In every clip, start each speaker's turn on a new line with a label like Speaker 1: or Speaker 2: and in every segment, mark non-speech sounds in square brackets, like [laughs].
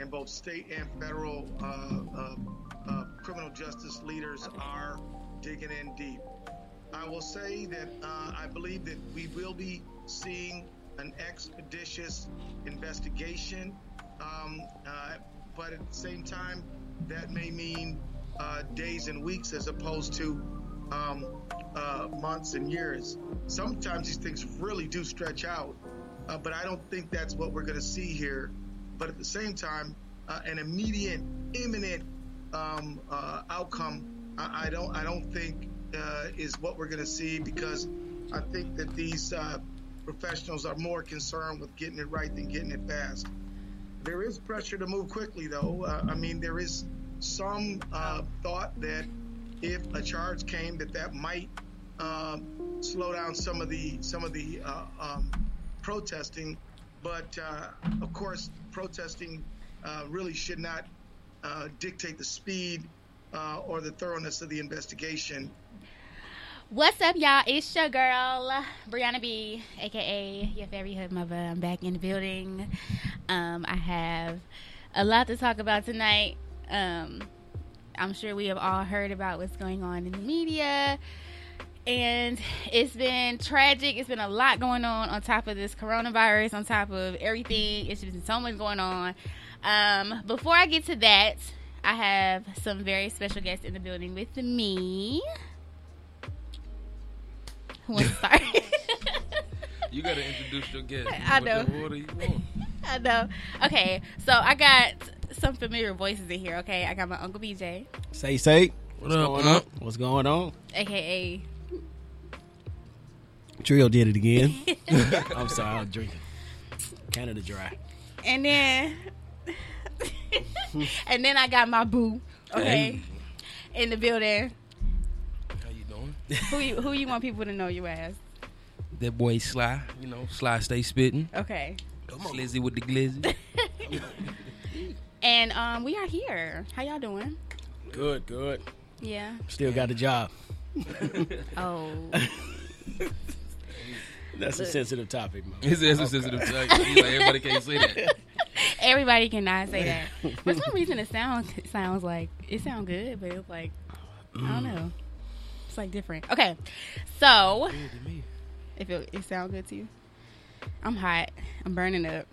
Speaker 1: and both state and federal uh, uh, uh, criminal justice leaders are digging in deep. I will say that uh, I believe that we will be seeing an expeditious investigation, um, uh, but at the same time, that may mean uh, days and weeks as opposed to um, months and years. Sometimes these things really do stretch out. Uh, but I don't think that's what we're going to see here. But at the same time, uh, an immediate, imminent um, uh, outcome, I, I, don't, I don't think uh, is what we're going to see because I think that these uh, professionals are more concerned with getting it right than getting it fast. There is pressure to move quickly, though. Uh, I mean, there is some thought that if a charge came, that that might um, slow down some of the some of the um, protesting, but uh, of course, protesting uh, really should not uh, dictate the speed uh, or the thoroughness of the investigation.
Speaker 2: What's up, y'all? It's your girl, Briyanna B, aka your fairy hood mother. I'm back in the building. Um, I have a lot to talk about tonight. Um, I'm sure we have all heard about what's going on in the media and it's been tragic. It's been a lot going on on top of this coronavirus, on top of everything. It's been so much going on. Um, before I get to that, I have some very special guests in the building with me. Who wants [laughs] to start?
Speaker 3: you gotta introduce your guest.
Speaker 2: I know. [laughs] I know. Okay, so I got some familiar voices in here. Okay, I got my uncle BJ.
Speaker 4: Say, say.
Speaker 3: What's up? Going on?
Speaker 4: What's going on?
Speaker 2: AKA
Speaker 4: Trill did it again. [laughs] I'm sorry, I was drinking. Canada Dry.
Speaker 2: And then, [laughs] and then I got my boo. Okay, hey. in the building.
Speaker 3: How you doing?
Speaker 2: Who you who you want people to know you as?
Speaker 3: That boy Sly. You know, Sly stay spitting.
Speaker 2: Okay.
Speaker 3: Slizzy with the glizzy. [laughs]
Speaker 2: and um, we are here. How y'all doing?
Speaker 4: Good, good.
Speaker 2: Yeah.
Speaker 4: Still got a job.
Speaker 2: oh.
Speaker 4: That's a sensitive topic, man.
Speaker 3: It's, it's a sensitive topic. Like, everybody can't say that. [laughs]
Speaker 2: Everybody cannot say that. For some reason, it sounds it sounds like it sounds good, but it's like I don't know. It's like different. Okay, so if it, it sounds good to you, I'm hot. I'm burning up.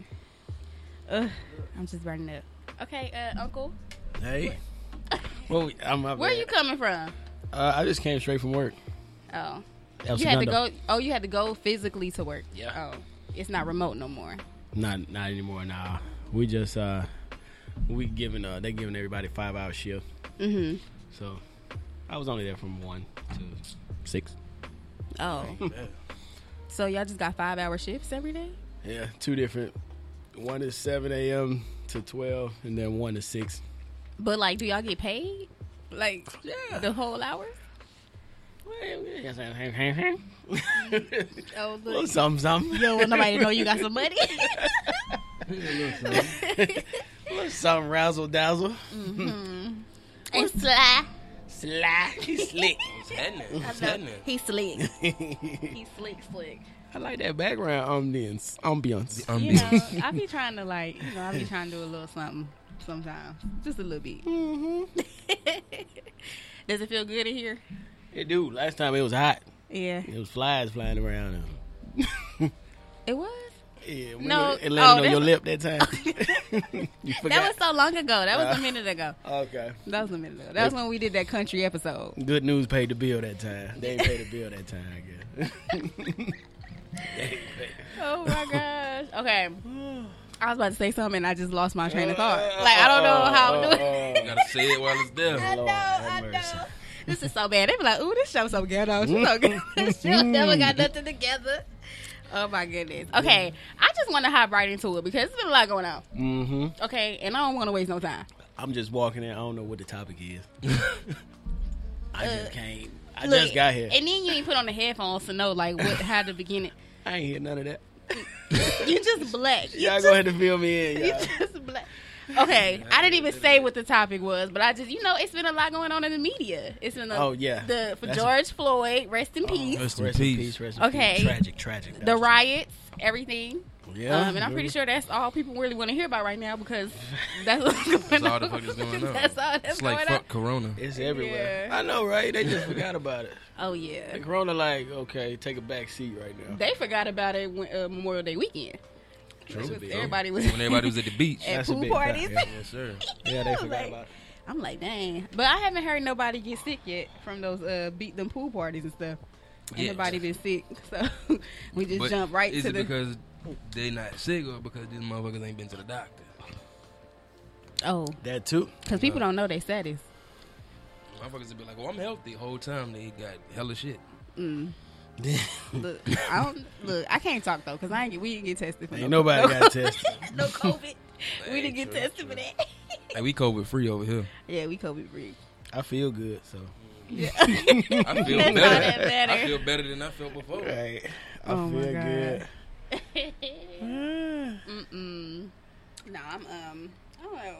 Speaker 2: Ugh, I'm just burning up. Okay, uh, Uncle.
Speaker 4: Hey. [laughs] well, I'm.
Speaker 2: Where are you coming from?
Speaker 4: Uh, I just came straight from work.
Speaker 2: Oh. El you had to go. Oh, you had to go physically to work.
Speaker 4: Yeah.
Speaker 2: Oh, it's not remote no more.
Speaker 4: Not not anymore. Nah, we just uh, we giving uh, they giving everybody five hour shift.
Speaker 2: Mm-hmm.
Speaker 4: So, I was only there from one to six.
Speaker 2: Oh. [laughs] so y'all just got five hour shifts every day?
Speaker 4: Yeah, two different. One is seven a.m. to twelve, and then one to six.
Speaker 2: But like, do y'all get paid? Like,
Speaker 4: yeah.
Speaker 2: the whole hour?
Speaker 4: Oh, look. Little something, something.
Speaker 2: You don't want nobody to know you got some money. [laughs]
Speaker 4: little something. razzle dazzle.
Speaker 2: Mm-hmm. And sly.
Speaker 4: Sly. He's slick.
Speaker 3: What's happening?
Speaker 2: He's slick. [laughs] He's slick, slick.
Speaker 4: I like that background ambience. Ambience.
Speaker 2: You know, [laughs] I be trying to like, you know, I be trying to do a little something sometimes, just a little bit.
Speaker 4: Mm-hmm.
Speaker 2: Does it feel good in here?
Speaker 4: It do. Last time it was hot.
Speaker 2: Yeah.
Speaker 4: It was flies flying around. [laughs]
Speaker 2: it was.
Speaker 4: Yeah,
Speaker 2: no,
Speaker 4: it landed oh, on your lip that time. [laughs] [laughs]
Speaker 2: that was so long ago. That was uh, a minute ago.
Speaker 4: Okay,
Speaker 2: that was a minute ago. That was when we did that country episode.
Speaker 4: Good news paid the bill that time. They ain't paid the bill that time, I
Speaker 2: guess. oh my gosh. Okay. I was about to say something and I just lost my train of thought. Uh, like I don't know how to uh, do
Speaker 3: it. Uh, you gotta say it while it's there.
Speaker 2: I know, I know this is so bad. They be like, ooh, this show's so ghetto. She so good. she never got nothing together. Oh my goodness. Okay, I just want to hop right into it because it's been a lot going on.
Speaker 4: Mm-hmm.
Speaker 2: Okay, and I don't want to waste no time.
Speaker 4: I'm just walking in. I don't know what the topic is. [laughs] I just came. I
Speaker 2: Look,
Speaker 4: just got here.
Speaker 2: and then you ain't put on the headphones to know like what how to begin it. [laughs]
Speaker 4: I ain't hear none of that.
Speaker 2: You just black. [laughs] You
Speaker 4: Y'all
Speaker 2: just,
Speaker 4: go ahead and fill me in.
Speaker 2: You
Speaker 4: Y'all.
Speaker 2: just black. [laughs] Okay, I didn't even say what the topic was, but I just you know it's been a lot going on in the media. It's been a,
Speaker 4: Oh, yeah.
Speaker 2: the for
Speaker 4: That's a-
Speaker 2: George Floyd, rest in peace.
Speaker 3: Rest in
Speaker 4: Rest in
Speaker 3: peace.
Speaker 4: peace. Rest in
Speaker 2: Okay.
Speaker 4: peace. Tragic, tragic.
Speaker 2: the
Speaker 4: That's-
Speaker 2: riots, everything.
Speaker 4: Yeah.
Speaker 2: um, and I'm pretty sure that's all people really want to hear about right now because [laughs] that's what's going
Speaker 3: That's all the fuck is going [laughs] on.
Speaker 2: that's all that's
Speaker 3: It's like
Speaker 2: going
Speaker 3: fuck Corona.
Speaker 4: It's everywhere.
Speaker 2: Yeah.
Speaker 4: I know, right? They just forgot about it.
Speaker 2: Oh yeah,
Speaker 4: The Corona, like, okay, take a back seat right now.
Speaker 2: they forgot about it when, uh, Memorial Day weekend.
Speaker 4: True.
Speaker 2: It was- everybody was
Speaker 3: When everybody was at the [laughs] beach.
Speaker 2: at
Speaker 4: That's
Speaker 2: pool
Speaker 4: big
Speaker 2: parties.
Speaker 4: yeah.
Speaker 3: Yes, [laughs] sir.
Speaker 4: Yeah, they
Speaker 2: I was
Speaker 4: forgot
Speaker 2: like-
Speaker 4: about it.
Speaker 2: I'm like, dang, but I haven't heard nobody get sick yet from those uh beat them pool parties and stuff. Ain't
Speaker 3: Yeah.
Speaker 2: nobody been sick, [laughs] so we just
Speaker 3: But
Speaker 2: jump right
Speaker 3: is
Speaker 2: to
Speaker 3: it
Speaker 2: the.
Speaker 3: because they not sick or because these motherfuckers ain't been to the doctor?
Speaker 2: oh,
Speaker 4: That too.
Speaker 2: because people don't know they status.
Speaker 3: Motherfuckers would be like, "Well, I'm healthy." The whole time they got hella shit.
Speaker 2: Mm. Look, I don't look. I can't talk though because I ain't we didn't get tested. For
Speaker 4: Ain't
Speaker 2: no,
Speaker 4: nobody
Speaker 2: no,
Speaker 4: got tested. [laughs]
Speaker 2: no COVID. [laughs] we didn't get
Speaker 3: true,
Speaker 2: tested
Speaker 3: true.
Speaker 2: for that. [laughs]
Speaker 3: Hey, we COVID free over here.
Speaker 2: yeah, we COVID free.
Speaker 4: I feel good, so.
Speaker 2: Yeah.
Speaker 3: I feel
Speaker 2: That's
Speaker 3: better.
Speaker 2: better.
Speaker 3: I feel better than I felt before.
Speaker 4: Right. I
Speaker 2: Oh, my
Speaker 4: feel
Speaker 2: God.
Speaker 4: good.
Speaker 2: Mm-mm. No, I'm um. I don't know.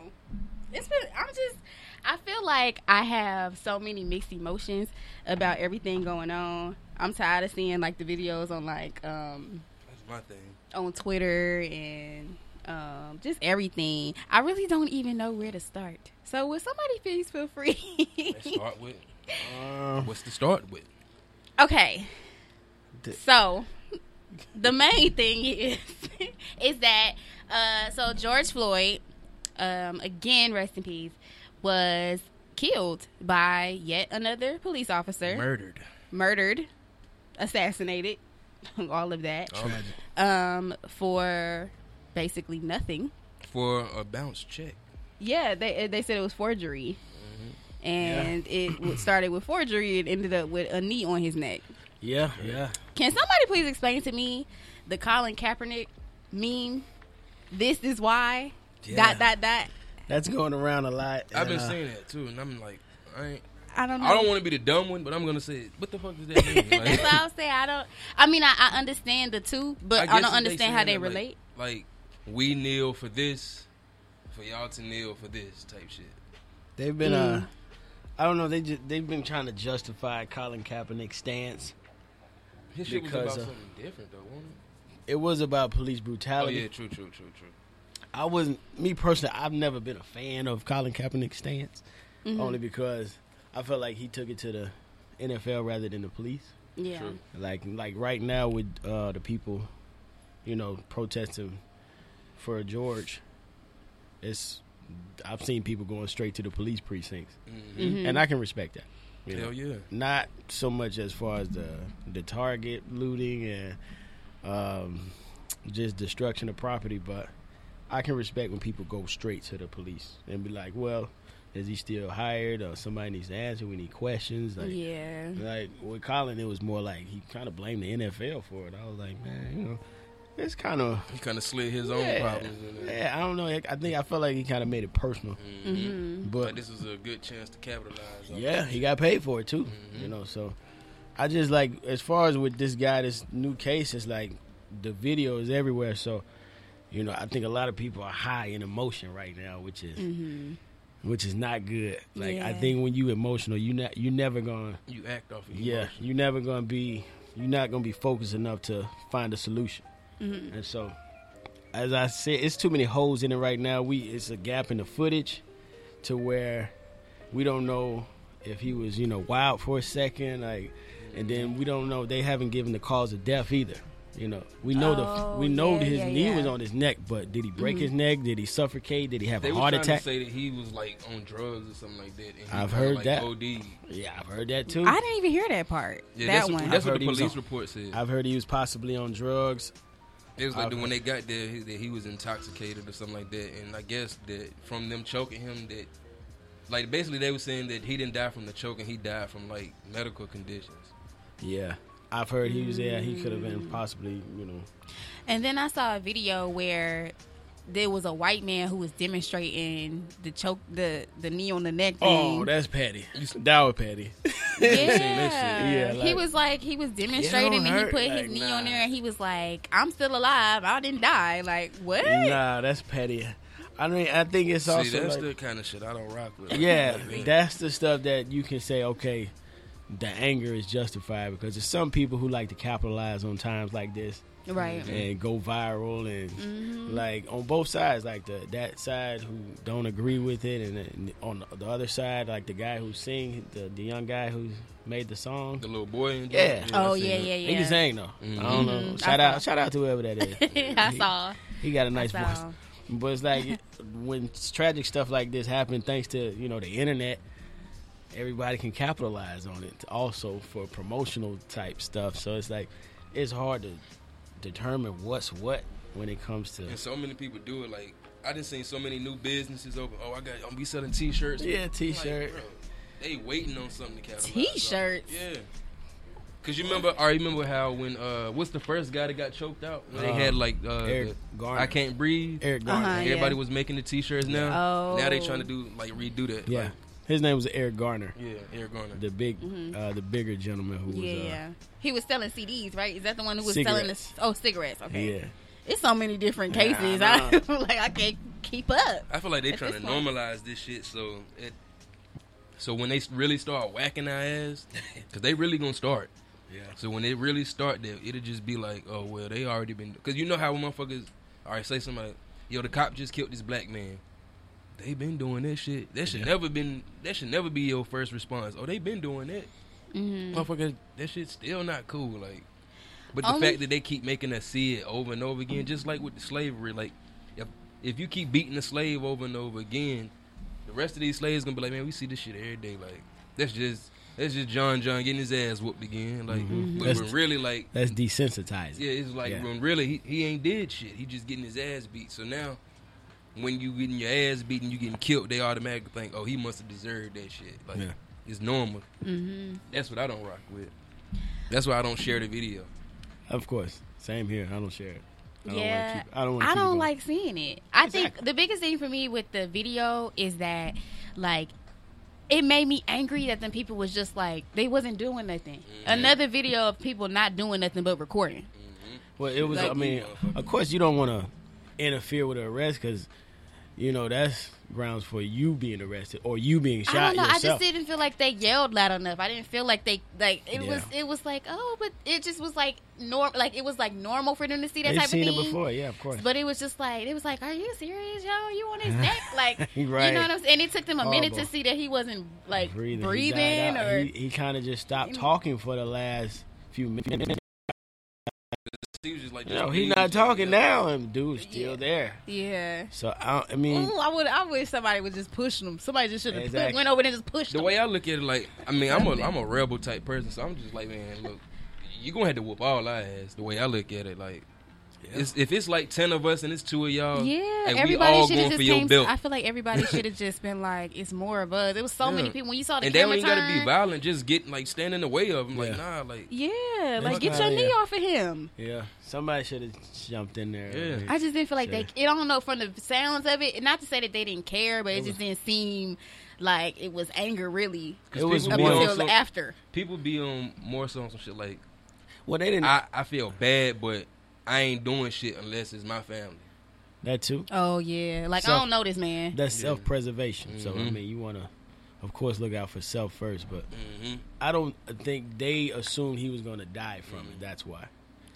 Speaker 2: It's been. I'm just. I feel like I have so many mixed emotions about everything going on. I'm tired of seeing like the videos on like um
Speaker 3: That's my thing.
Speaker 2: on Twitter and um just everything. I really don't even know where to start. So would somebody please feel free?
Speaker 3: Let's start with
Speaker 4: Um,
Speaker 3: what's to start with.
Speaker 2: okay.
Speaker 4: The-
Speaker 2: So the main thing is [laughs] is that uh so George Floyd um again rest in peace was killed by yet another police officer
Speaker 3: Murdered.
Speaker 2: murdered assassinated [laughs] all of that
Speaker 3: All
Speaker 2: um for basically nothing
Speaker 3: for a bounce check.
Speaker 2: yeah they they said it was forgery and it started with forgery it ended up with a knee on his neck
Speaker 4: yeah, yeah.
Speaker 2: Can somebody please explain to me the Colin Kaepernick meme? This is why.
Speaker 4: Yeah.
Speaker 2: Dot dot dot.
Speaker 4: That's going around a lot.
Speaker 3: I've been
Speaker 4: uh,
Speaker 3: seeing that too, and I'm like, I ain't.
Speaker 2: I don't know.
Speaker 3: I don't want to be the dumb one, but I'm gonna say, what the fuck does that mean? [laughs] Like,
Speaker 2: That's what I was saying. I don't. I mean, I, I understand the two, but I,
Speaker 3: guess
Speaker 2: don't
Speaker 3: if
Speaker 2: understand how they
Speaker 3: that, like-
Speaker 2: relate.
Speaker 3: Like, we kneel for this, for y'all to kneel for this type shit.
Speaker 4: They've been,
Speaker 2: Mm.
Speaker 4: uh, I don't know. They just, they've been trying to justify Colin Kaepernick's stance.
Speaker 3: His shit was about
Speaker 4: uh,
Speaker 3: something different though, wasn't it?
Speaker 4: It was about police
Speaker 3: Oh
Speaker 4: brutality.
Speaker 3: yeah, true, true, true, true.
Speaker 4: I wasn't me personally. I've never been a fan of Colin Kaepernick's stance,
Speaker 2: Mhm.
Speaker 4: only because I felt like he took it to the NFL rather than the police.
Speaker 2: Yeah.
Speaker 3: True.
Speaker 4: Like like right now with uh, the people, you know, protesting for George, it's I've seen people going straight to the police precincts,
Speaker 3: Mhm.
Speaker 2: Mhm.
Speaker 4: and I can respect that. you know.
Speaker 3: Hell yeah.
Speaker 4: Not so much as far as the the target looting and um, just destruction of property, but I can respect when people go straight to the police and be like, "Well, is he still hired? Or somebody needs to answer. We need questions." Like,
Speaker 2: yeah.
Speaker 4: like with Colin, it was more like he kind of blamed the NFL for it. I was like, man, you know, it's kind of
Speaker 3: He kind of slid his own problems in
Speaker 4: yeah. I don't know. I think I felt like he kind of made it personal,
Speaker 3: Mhm.
Speaker 2: hmm
Speaker 4: but
Speaker 3: But this was a good chance to capitalize. on
Speaker 4: Yeah,
Speaker 3: it.
Speaker 4: he got paid for it too.
Speaker 3: Mhm.
Speaker 4: You know, so I just like as far as with this guy, this new case, it's like the video is everywhere. So, you know, I think a lot of people are high in emotion right now, which is
Speaker 2: hmm
Speaker 4: which is not good. Like I think when you emotional, you not you never gonna
Speaker 3: You act off of
Speaker 4: yeah,
Speaker 3: emotion.
Speaker 4: you never gonna be you're not gonna be focused enough to find a solution.
Speaker 2: hmm
Speaker 4: And so, as I said, it's too many holes in it right now. We it's a gap in the footage to where we don't know if he was you know wild for a second, like, and then we don't know they haven't given the cause of death either. You know, we know
Speaker 2: Oh,
Speaker 4: the we know
Speaker 2: yeah,
Speaker 4: his
Speaker 2: yeah,
Speaker 4: knee
Speaker 2: yeah.
Speaker 4: was on his neck, but did he break
Speaker 2: Mhm.
Speaker 4: his neck? Did he suffocate? Did he have
Speaker 3: They
Speaker 4: a heart
Speaker 3: trying
Speaker 4: attack?
Speaker 3: to say that he was like on drugs or something like that. And he
Speaker 4: I've heard
Speaker 3: like,
Speaker 4: that.
Speaker 3: OD.
Speaker 4: yeah, I've heard that too.
Speaker 2: I didn't even hear that part.
Speaker 3: Yeah,
Speaker 2: that
Speaker 3: that's,
Speaker 2: one.
Speaker 3: What,
Speaker 4: I've
Speaker 3: that's what the police
Speaker 4: on-
Speaker 3: report said.
Speaker 4: I've heard he was possibly on drugs.
Speaker 3: It was like
Speaker 4: I've
Speaker 3: when they got there, he, that he was intoxicated or something like that, and I guess that from them choking him, that like basically they were saying that he didn't die from the choking, he died from like medical conditions.
Speaker 4: Yeah, I've heard he was there. He could have been possibly, you know.
Speaker 2: And then I saw a video where there was a white man who was demonstrating the choke, the the knee on the neck oh, thing.
Speaker 4: Oh, that's petty. That was petty. [laughs]
Speaker 2: yeah,
Speaker 4: Yeah,
Speaker 2: he was like he was demonstrating and he
Speaker 4: hurt,
Speaker 2: put his knee
Speaker 4: nah.
Speaker 2: on there and he was like, "I'm still alive. I didn't die." Like what?
Speaker 4: nah, that's petty. I mean, I think it's
Speaker 3: See,
Speaker 4: also
Speaker 3: that's
Speaker 4: like,
Speaker 3: the kind of shit I don't rock with.
Speaker 4: yeah,
Speaker 3: Like, [laughs] man.
Speaker 4: that's the stuff that you can say. Okay, the anger is justified because there's some people who like to capitalize on times like this
Speaker 2: Right.
Speaker 4: and go viral and
Speaker 2: Mm-hmm.
Speaker 4: like on both sides, like the that side who don't agree with it, and, then on the other side, like the guy who sing the the young guy who made the song.
Speaker 3: the little boy. And
Speaker 4: Yeah.
Speaker 2: Oh yeah, yeah, yeah.
Speaker 4: He can sing though. I don't know.
Speaker 2: Mhm.
Speaker 4: Shout
Speaker 2: I
Speaker 4: out,
Speaker 2: saw.
Speaker 4: shout out to whoever that is. [laughs]
Speaker 2: I
Speaker 4: He-
Speaker 2: saw.
Speaker 4: He got a nice voice. But it's like [laughs] when tragic stuff like this happen, thanks to you know the internet, everybody can capitalize on it. Also for promotional type stuff. So it's like it's hard to determine what's what when it comes to
Speaker 3: And so many people do it. Like I just seen so many new businesses open. Oh, I got. I'm be selling T-shirts.
Speaker 4: Yeah, T-shirt.
Speaker 3: bro, they waiting on something to capitalize.
Speaker 2: T-shirts?
Speaker 3: Yeah. Cause you remember, I remember how when uh, what's the first guy that got choked out? When they had like uh,
Speaker 4: Eric
Speaker 3: the,
Speaker 4: Garner.
Speaker 3: I can't breathe.
Speaker 4: Eric Garner.
Speaker 2: Uh-huh, yeah.
Speaker 3: Everybody was making the T-shirts now.
Speaker 2: Oh.
Speaker 3: Now they trying to do like redo that.
Speaker 4: Yeah,
Speaker 3: Like,
Speaker 4: his name was Eric Garner,
Speaker 3: yeah, Eric Garner.
Speaker 4: the big, uh, the bigger gentleman who was.
Speaker 2: Mm-hmm. Yeah,
Speaker 4: Uh,
Speaker 2: he was selling CDs, right? Is that the one who was selling the?
Speaker 4: Cigarettes.
Speaker 2: Oh, cigarettes. Okay.
Speaker 4: yeah.
Speaker 2: It's so many different
Speaker 4: Yeah, I
Speaker 2: cases. I, like I can't keep up.
Speaker 3: I feel like they
Speaker 2: At
Speaker 3: trying to
Speaker 2: point.
Speaker 3: normalize this shit. So it, so when they really start whacking our ass, [laughs] because they really gonna start.
Speaker 4: Yeah.
Speaker 3: So when they really start, there, it'll just be like, oh well, they already been. Because you know how motherfuckers, all right, say somebody, yo, the cop just killed this black man. They been doing that shit. That should never been. That should never be your first response. Oh, they been doing that.
Speaker 2: Mm-hmm.
Speaker 3: Motherfucker, that shit's still not cool. Like, but the
Speaker 2: Only-
Speaker 3: fact that they keep making us see it over and over again, just like with the slavery, like if if you keep beating the slave over and over again, the rest of these slaves gonna be like, man, we see this shit every day. Like, that's just that's just John John getting his ass whooped again. Like,
Speaker 2: Mm-hmm.
Speaker 3: but
Speaker 4: That's-
Speaker 3: when really like,
Speaker 4: That's desensitizing.
Speaker 3: yeah, it's like
Speaker 4: Yeah.
Speaker 3: when really he, he ain't did shit. He just getting his ass beat. So now. When you getting your ass beaten, you getting killed. They automatically think, "Oh, he must have deserved that shit." Like
Speaker 4: Yeah.
Speaker 3: it's normal.
Speaker 2: Mm-hmm.
Speaker 3: That's what I don't rock with. That's why I don't share the video.
Speaker 4: Of course. Same here. I don't share it. I don't
Speaker 2: yeah,
Speaker 4: keep, I don't.
Speaker 2: I don't like seeing it. I think the biggest thing for me with the video is that, like, it made me angry that then people was just like they wasn't doing nothing.
Speaker 4: Mm-hmm.
Speaker 2: Another video of people not doing nothing but recording.
Speaker 4: Well, it was.
Speaker 2: Like-
Speaker 4: I mean, of course, you don't want to interfere with an arrest because, you know, that's grounds for you being arrested or you being shot
Speaker 2: I don't know. I just didn't feel like they yelled loud enough. I didn't feel like they like it
Speaker 4: Yeah.
Speaker 2: was. It was like oh, but it just was like norm. Like it was like normal for them to see that
Speaker 4: They've
Speaker 2: type
Speaker 4: seen
Speaker 2: of
Speaker 4: it
Speaker 2: thing.
Speaker 4: before, yeah, of course.
Speaker 2: But it was just like it was like, are you serious, yo? You on his neck? [laughs] Like
Speaker 4: Right.
Speaker 2: you know what I'm saying? And it took them a minute to see that he wasn't like
Speaker 4: breathing,
Speaker 2: breathing,
Speaker 4: He,
Speaker 2: or
Speaker 4: he, he kind of just stopped mm. talking for the last few minutes.
Speaker 3: He was just like,
Speaker 4: You
Speaker 3: just
Speaker 4: he
Speaker 3: leave,
Speaker 4: not talking now, and dude's still
Speaker 2: Yeah.
Speaker 4: there.
Speaker 2: yeah.
Speaker 4: So I, I mean,
Speaker 2: Ooh, I would. I wish somebody would just push him. Somebody just should have [laughs]
Speaker 4: Exactly.
Speaker 2: went over there and just pushed him.
Speaker 3: The
Speaker 2: them.
Speaker 3: way I look at it, like, I mean, I'm a I'm a rebel type person, so I'm just like, man, look, you gonna have to whoop all our ass. The way I look at it, like, it's, if it's like ten of us and it's two of y'all,
Speaker 2: Yeah,
Speaker 3: and we
Speaker 2: everybody
Speaker 3: all
Speaker 2: should
Speaker 3: going
Speaker 2: have
Speaker 3: for
Speaker 2: just
Speaker 3: your
Speaker 2: came.
Speaker 3: belt,
Speaker 2: I feel like everybody [laughs] should have just been like, "It's more of us." There was so many people when you saw the
Speaker 3: and they don't
Speaker 2: camera
Speaker 3: gotta be violent, just get like stand in the way of them, like, nah, like,
Speaker 2: Yeah, like
Speaker 4: That's
Speaker 2: get your
Speaker 4: kinda-
Speaker 2: knee
Speaker 4: yeah.
Speaker 2: off of him.
Speaker 4: yeah, somebody should have jumped in there.
Speaker 3: Yeah.
Speaker 2: I just didn't feel like
Speaker 4: Sure.
Speaker 2: they. I don't know from the sounds of it. Not to say that they didn't care, but it,
Speaker 4: It
Speaker 2: just
Speaker 4: was-
Speaker 2: didn't seem like it was anger really.
Speaker 4: It was
Speaker 2: Up
Speaker 3: people be on
Speaker 2: until
Speaker 3: some-
Speaker 2: after.
Speaker 3: people be on more so on some shit like,
Speaker 4: Well, they didn't.
Speaker 3: I I feel bad, but I ain't doing shit unless it's my family.
Speaker 4: that too.
Speaker 2: Oh yeah, like I don't know this man.
Speaker 4: That's
Speaker 3: Yeah.
Speaker 4: self preservation. So I
Speaker 3: Mhm.
Speaker 4: mean, you want to, of course, look out for self first. But
Speaker 3: hmm
Speaker 4: I don't think they assumed he was going to die from it. That's why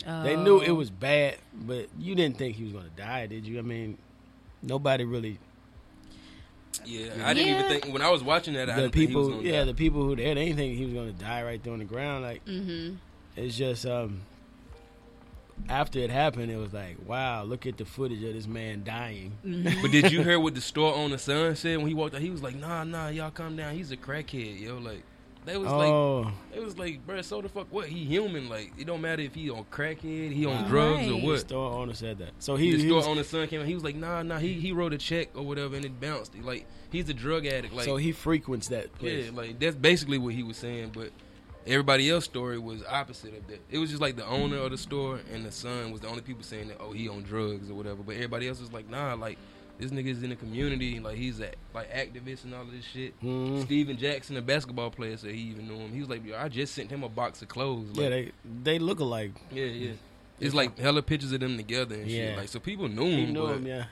Speaker 2: Oh.
Speaker 4: they knew it was bad, but you didn't think he was going to die, did you? I mean, nobody really.
Speaker 3: Yeah, I didn't even think when I was watching that. I
Speaker 4: The
Speaker 3: didn't think he was
Speaker 4: people, yeah,
Speaker 3: die.
Speaker 4: the people who there, they didn't think he was going to die right there on the ground. Like
Speaker 2: Mm-hmm.
Speaker 4: it's just um. After it happened, it was like, wow, look at the footage of this man dying. [laughs]
Speaker 3: But did you hear what the store owner son said when he walked out? He was like, "Nah, nah, y'all calm down. He's a crackhead, yo." Like, they was like,
Speaker 4: oh,
Speaker 3: it was like, bro, so the fuck what? He human. Like, it don't matter if he on crackhead, he on
Speaker 2: Right.
Speaker 3: drugs or
Speaker 2: The
Speaker 4: the
Speaker 3: what.
Speaker 4: store owner said that. So he,
Speaker 3: the
Speaker 4: he
Speaker 3: store
Speaker 4: was,
Speaker 3: owner son came. out, He was like, "Nah, nah." He he wrote a check or whatever, and it bounced. Like, he's a drug addict. Like,
Speaker 4: so he frequents that place.
Speaker 3: yeah, like that's basically what he was saying. But everybody else's story was opposite of that. It was just like the owner of the store and the son was the only people saying that oh he on drugs or whatever. But everybody else was like nah, like this nigga's in the community, like he's a like activist and all of this shit.
Speaker 4: Mhm.
Speaker 3: Stephen Jackson, the basketball player, said he even knew him. He was like, yo, I just sent him a box of clothes. Like,
Speaker 4: Yeah, they they look alike.
Speaker 3: yeah, yeah. It's like hella pictures of them together and shit. Like so people knew
Speaker 4: He
Speaker 3: him,
Speaker 4: knew
Speaker 3: but
Speaker 4: him, yeah.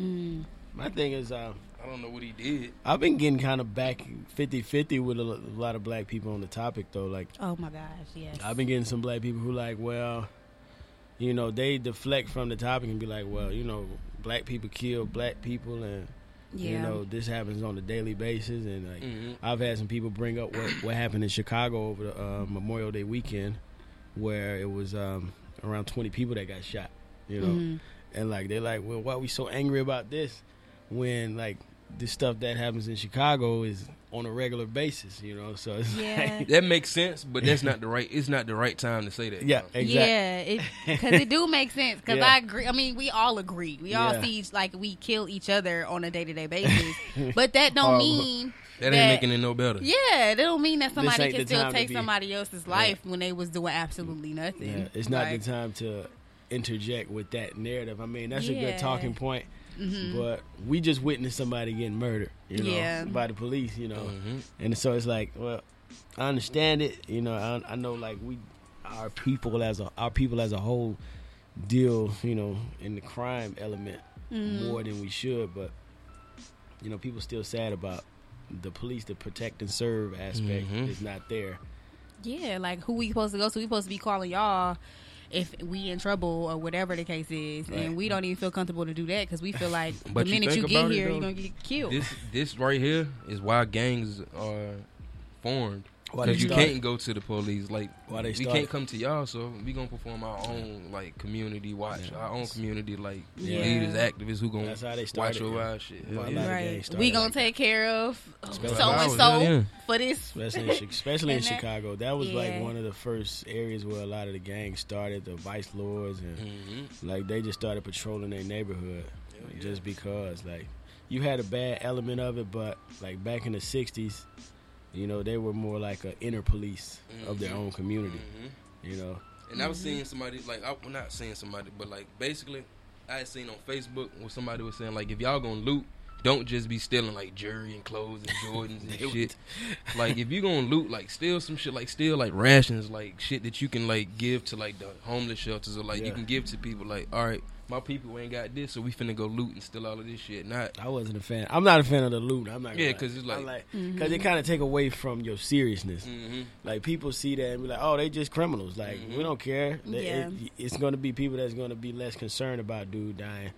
Speaker 2: Mm.
Speaker 4: My thing is, uh,
Speaker 3: I don't know what he did.
Speaker 4: I've been getting kind of back 50-50 with a lot of black people on the topic, though. Like,
Speaker 2: Oh my gosh, yes.
Speaker 4: I've been getting some black people who like, well, you know, they deflect from the topic and be like, well, you know, black people kill black people, and
Speaker 2: yeah.
Speaker 4: you know, this happens on a daily basis. And like,
Speaker 3: hmm
Speaker 4: I've had some people bring up what what happened in Chicago over the uh, Memorial Day weekend, where it was um, around twenty people that got shot. You know,
Speaker 2: Mhm.
Speaker 4: and like they're like, well, why are we so angry about this when like the stuff that happens in Chicago is on a regular basis? You know, so it's
Speaker 2: Yeah.
Speaker 4: like,
Speaker 3: That makes sense, but that's not the right. It's not the right time to say that.
Speaker 4: yeah, exactly.
Speaker 2: Yeah, because it do make sense. Because
Speaker 4: Yeah.
Speaker 2: I agree. I mean, we all agree. We all
Speaker 4: Yeah.
Speaker 2: see like we kill each other on a day to day basis. [laughs] but that don't
Speaker 4: Oh.
Speaker 2: mean
Speaker 3: that ain't
Speaker 2: that-
Speaker 3: making it no better.
Speaker 2: Yeah, that don't mean that somebody can still take
Speaker 4: be-
Speaker 2: somebody else's life when they was doing absolutely nothing.
Speaker 4: Yeah, it's not
Speaker 2: Like,
Speaker 4: the time to interject with that narrative. I mean, that's a good talking point,
Speaker 2: mhm.
Speaker 4: but we just witnessed somebody getting murdered, you know,
Speaker 2: Yeah.
Speaker 4: by the police, you know.
Speaker 3: hmm
Speaker 4: And so it's like, well, I understand it. You know, I, I know like we, our people as a our people as a whole, deal you know in the crime element
Speaker 2: Mhm.
Speaker 4: more than we should. But you know, people still sad about the police, the protect and serve aspect
Speaker 3: Mhm.
Speaker 4: is not there.
Speaker 2: Yeah, like who we supposed to go to? We supposed to be calling y'all if we in trouble or whatever the case is,
Speaker 4: Right.
Speaker 2: and we don't even feel comfortable to do that because we feel like [laughs] the
Speaker 3: you
Speaker 2: minute you, get here,
Speaker 3: though,
Speaker 2: you're gonna get killed.
Speaker 3: This this right here is why gangs are formed.
Speaker 4: Why
Speaker 3: Because you
Speaker 4: started.
Speaker 3: can't go to the police. Like
Speaker 4: Why they
Speaker 3: we
Speaker 4: started.
Speaker 3: can't come to y'all, so we gonna perform our own like community watch,
Speaker 4: Yeah.
Speaker 3: our own community like
Speaker 2: Yeah.
Speaker 3: leaders, activists who gonna
Speaker 4: That's how they
Speaker 3: watch
Speaker 4: started.
Speaker 3: over
Speaker 4: yeah.
Speaker 3: our shit.
Speaker 4: Well,
Speaker 3: Hell
Speaker 4: a
Speaker 3: yeah.
Speaker 2: right. We gonna
Speaker 4: like
Speaker 2: take care of so and so for this.
Speaker 4: Especially, in, [laughs] especially in
Speaker 2: And that-
Speaker 4: Chicago, that was like one of the first areas where a lot of the gangs started. The vice lords and
Speaker 3: hmm
Speaker 4: like they just started patrolling their neighborhood
Speaker 3: yeah.
Speaker 4: just because like you had a bad element of it but like back in the 60s you know they were more like an inner police of their
Speaker 3: Mhm.
Speaker 4: own community
Speaker 3: hmm
Speaker 4: you know
Speaker 3: And I was seeing somebody like I well, not seeing somebody, but like basically, I had seen on Facebook where somebody was saying like if y'all gonna loot, don't just be stealing like jewelry and clothes and Jordans and [laughs] shit. like if you gonna loot, like steal some shit, like steal like rations, like shit that you can like give to like the homeless shelters or like you can give to people. Like all right, my people ain't got this, so we finna go loot and steal all of this shit. Not
Speaker 4: i wasn't a fan. I'm not a fan of the loot i'm not gonna
Speaker 3: Yeah, because it's
Speaker 4: I'm
Speaker 3: like-
Speaker 4: because it kind of take away from your seriousness.
Speaker 3: Hmm
Speaker 4: like people see that and be like oh they just criminals. Like
Speaker 3: Mhm.
Speaker 4: we don't care.
Speaker 2: Yeah.
Speaker 4: it- it's going to be people that's going to be less concerned about dude dying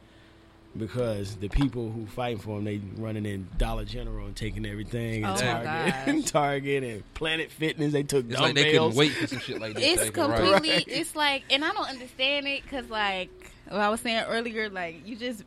Speaker 4: because the people who fighting for them they running in Dollar General and taking everything and
Speaker 2: Oh,
Speaker 4: Target [laughs] and Target and Planet Fitness they took
Speaker 3: It's like they couldn't wait for some shit like that.
Speaker 2: it's
Speaker 3: to happen, right?
Speaker 2: completely
Speaker 4: Right.
Speaker 2: it's like and i don't understand it because like what i was saying earlier like you just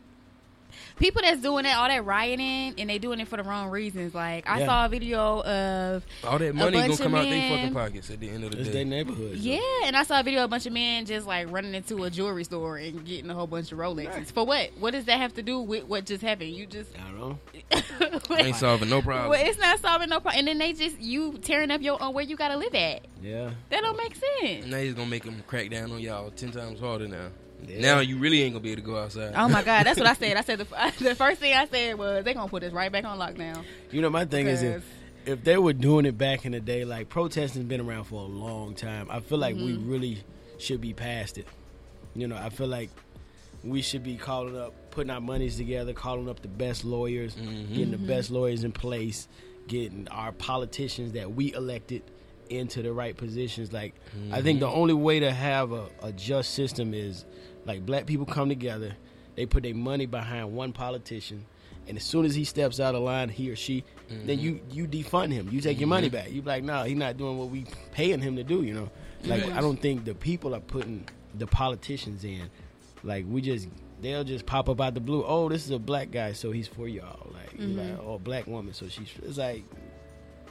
Speaker 2: people that's doing that all that rioting and they doing it for the wrong reasons like i
Speaker 4: Yeah.
Speaker 2: saw a video of
Speaker 3: All that money
Speaker 2: bunch
Speaker 3: gonna
Speaker 2: of
Speaker 3: come out their fucking pockets at the end of the
Speaker 4: It's
Speaker 3: day.
Speaker 4: their neighborhood.
Speaker 2: yeah and i saw a video of a bunch of men just like running into a jewelry store and getting a whole bunch of rolexes for what what does that have to do with what just happened you just
Speaker 4: I don't know. [laughs]
Speaker 3: Ain't solving no problem.
Speaker 2: well, it's not solving no problem and then they just you tearing up your own where you gotta live at
Speaker 4: Yeah.
Speaker 2: that don't make sense
Speaker 3: Now he's gonna make them crack down on y'all ten times harder now.
Speaker 4: Yeah.
Speaker 3: Now you really ain't gonna be able to go outside.
Speaker 2: Oh my god, that's what I said. I said the, [laughs] the first thing I said was they gonna put us right back on lockdown.
Speaker 4: You know, my thing is if if they were doing it back in the day, like protesting's been around for a long time. I feel like we
Speaker 2: Mm-hmm.
Speaker 4: really should be past it. You know, I feel like we should be calling up, putting our monies together, calling up the best lawyers,
Speaker 3: Mhm.
Speaker 4: getting the best lawyers in place, getting our politicians that we elected into the right positions. Like, I think the only way to have a, a just system is like black people come together, they put their money behind one politician, and as soon as he steps out of line, he or she, then mm-hmm. you you defund him. You take your money mm-hmm. back. You like, no, he's not doing what we paying him to do. You know, like
Speaker 3: Yes.
Speaker 4: I don't think the people are putting the politicians in. Like we just they'll just pop up out the blue. Oh, this is a black guy, so he's for y'all. Like, you mm-hmm. like oh, a black woman, so she's. It's like,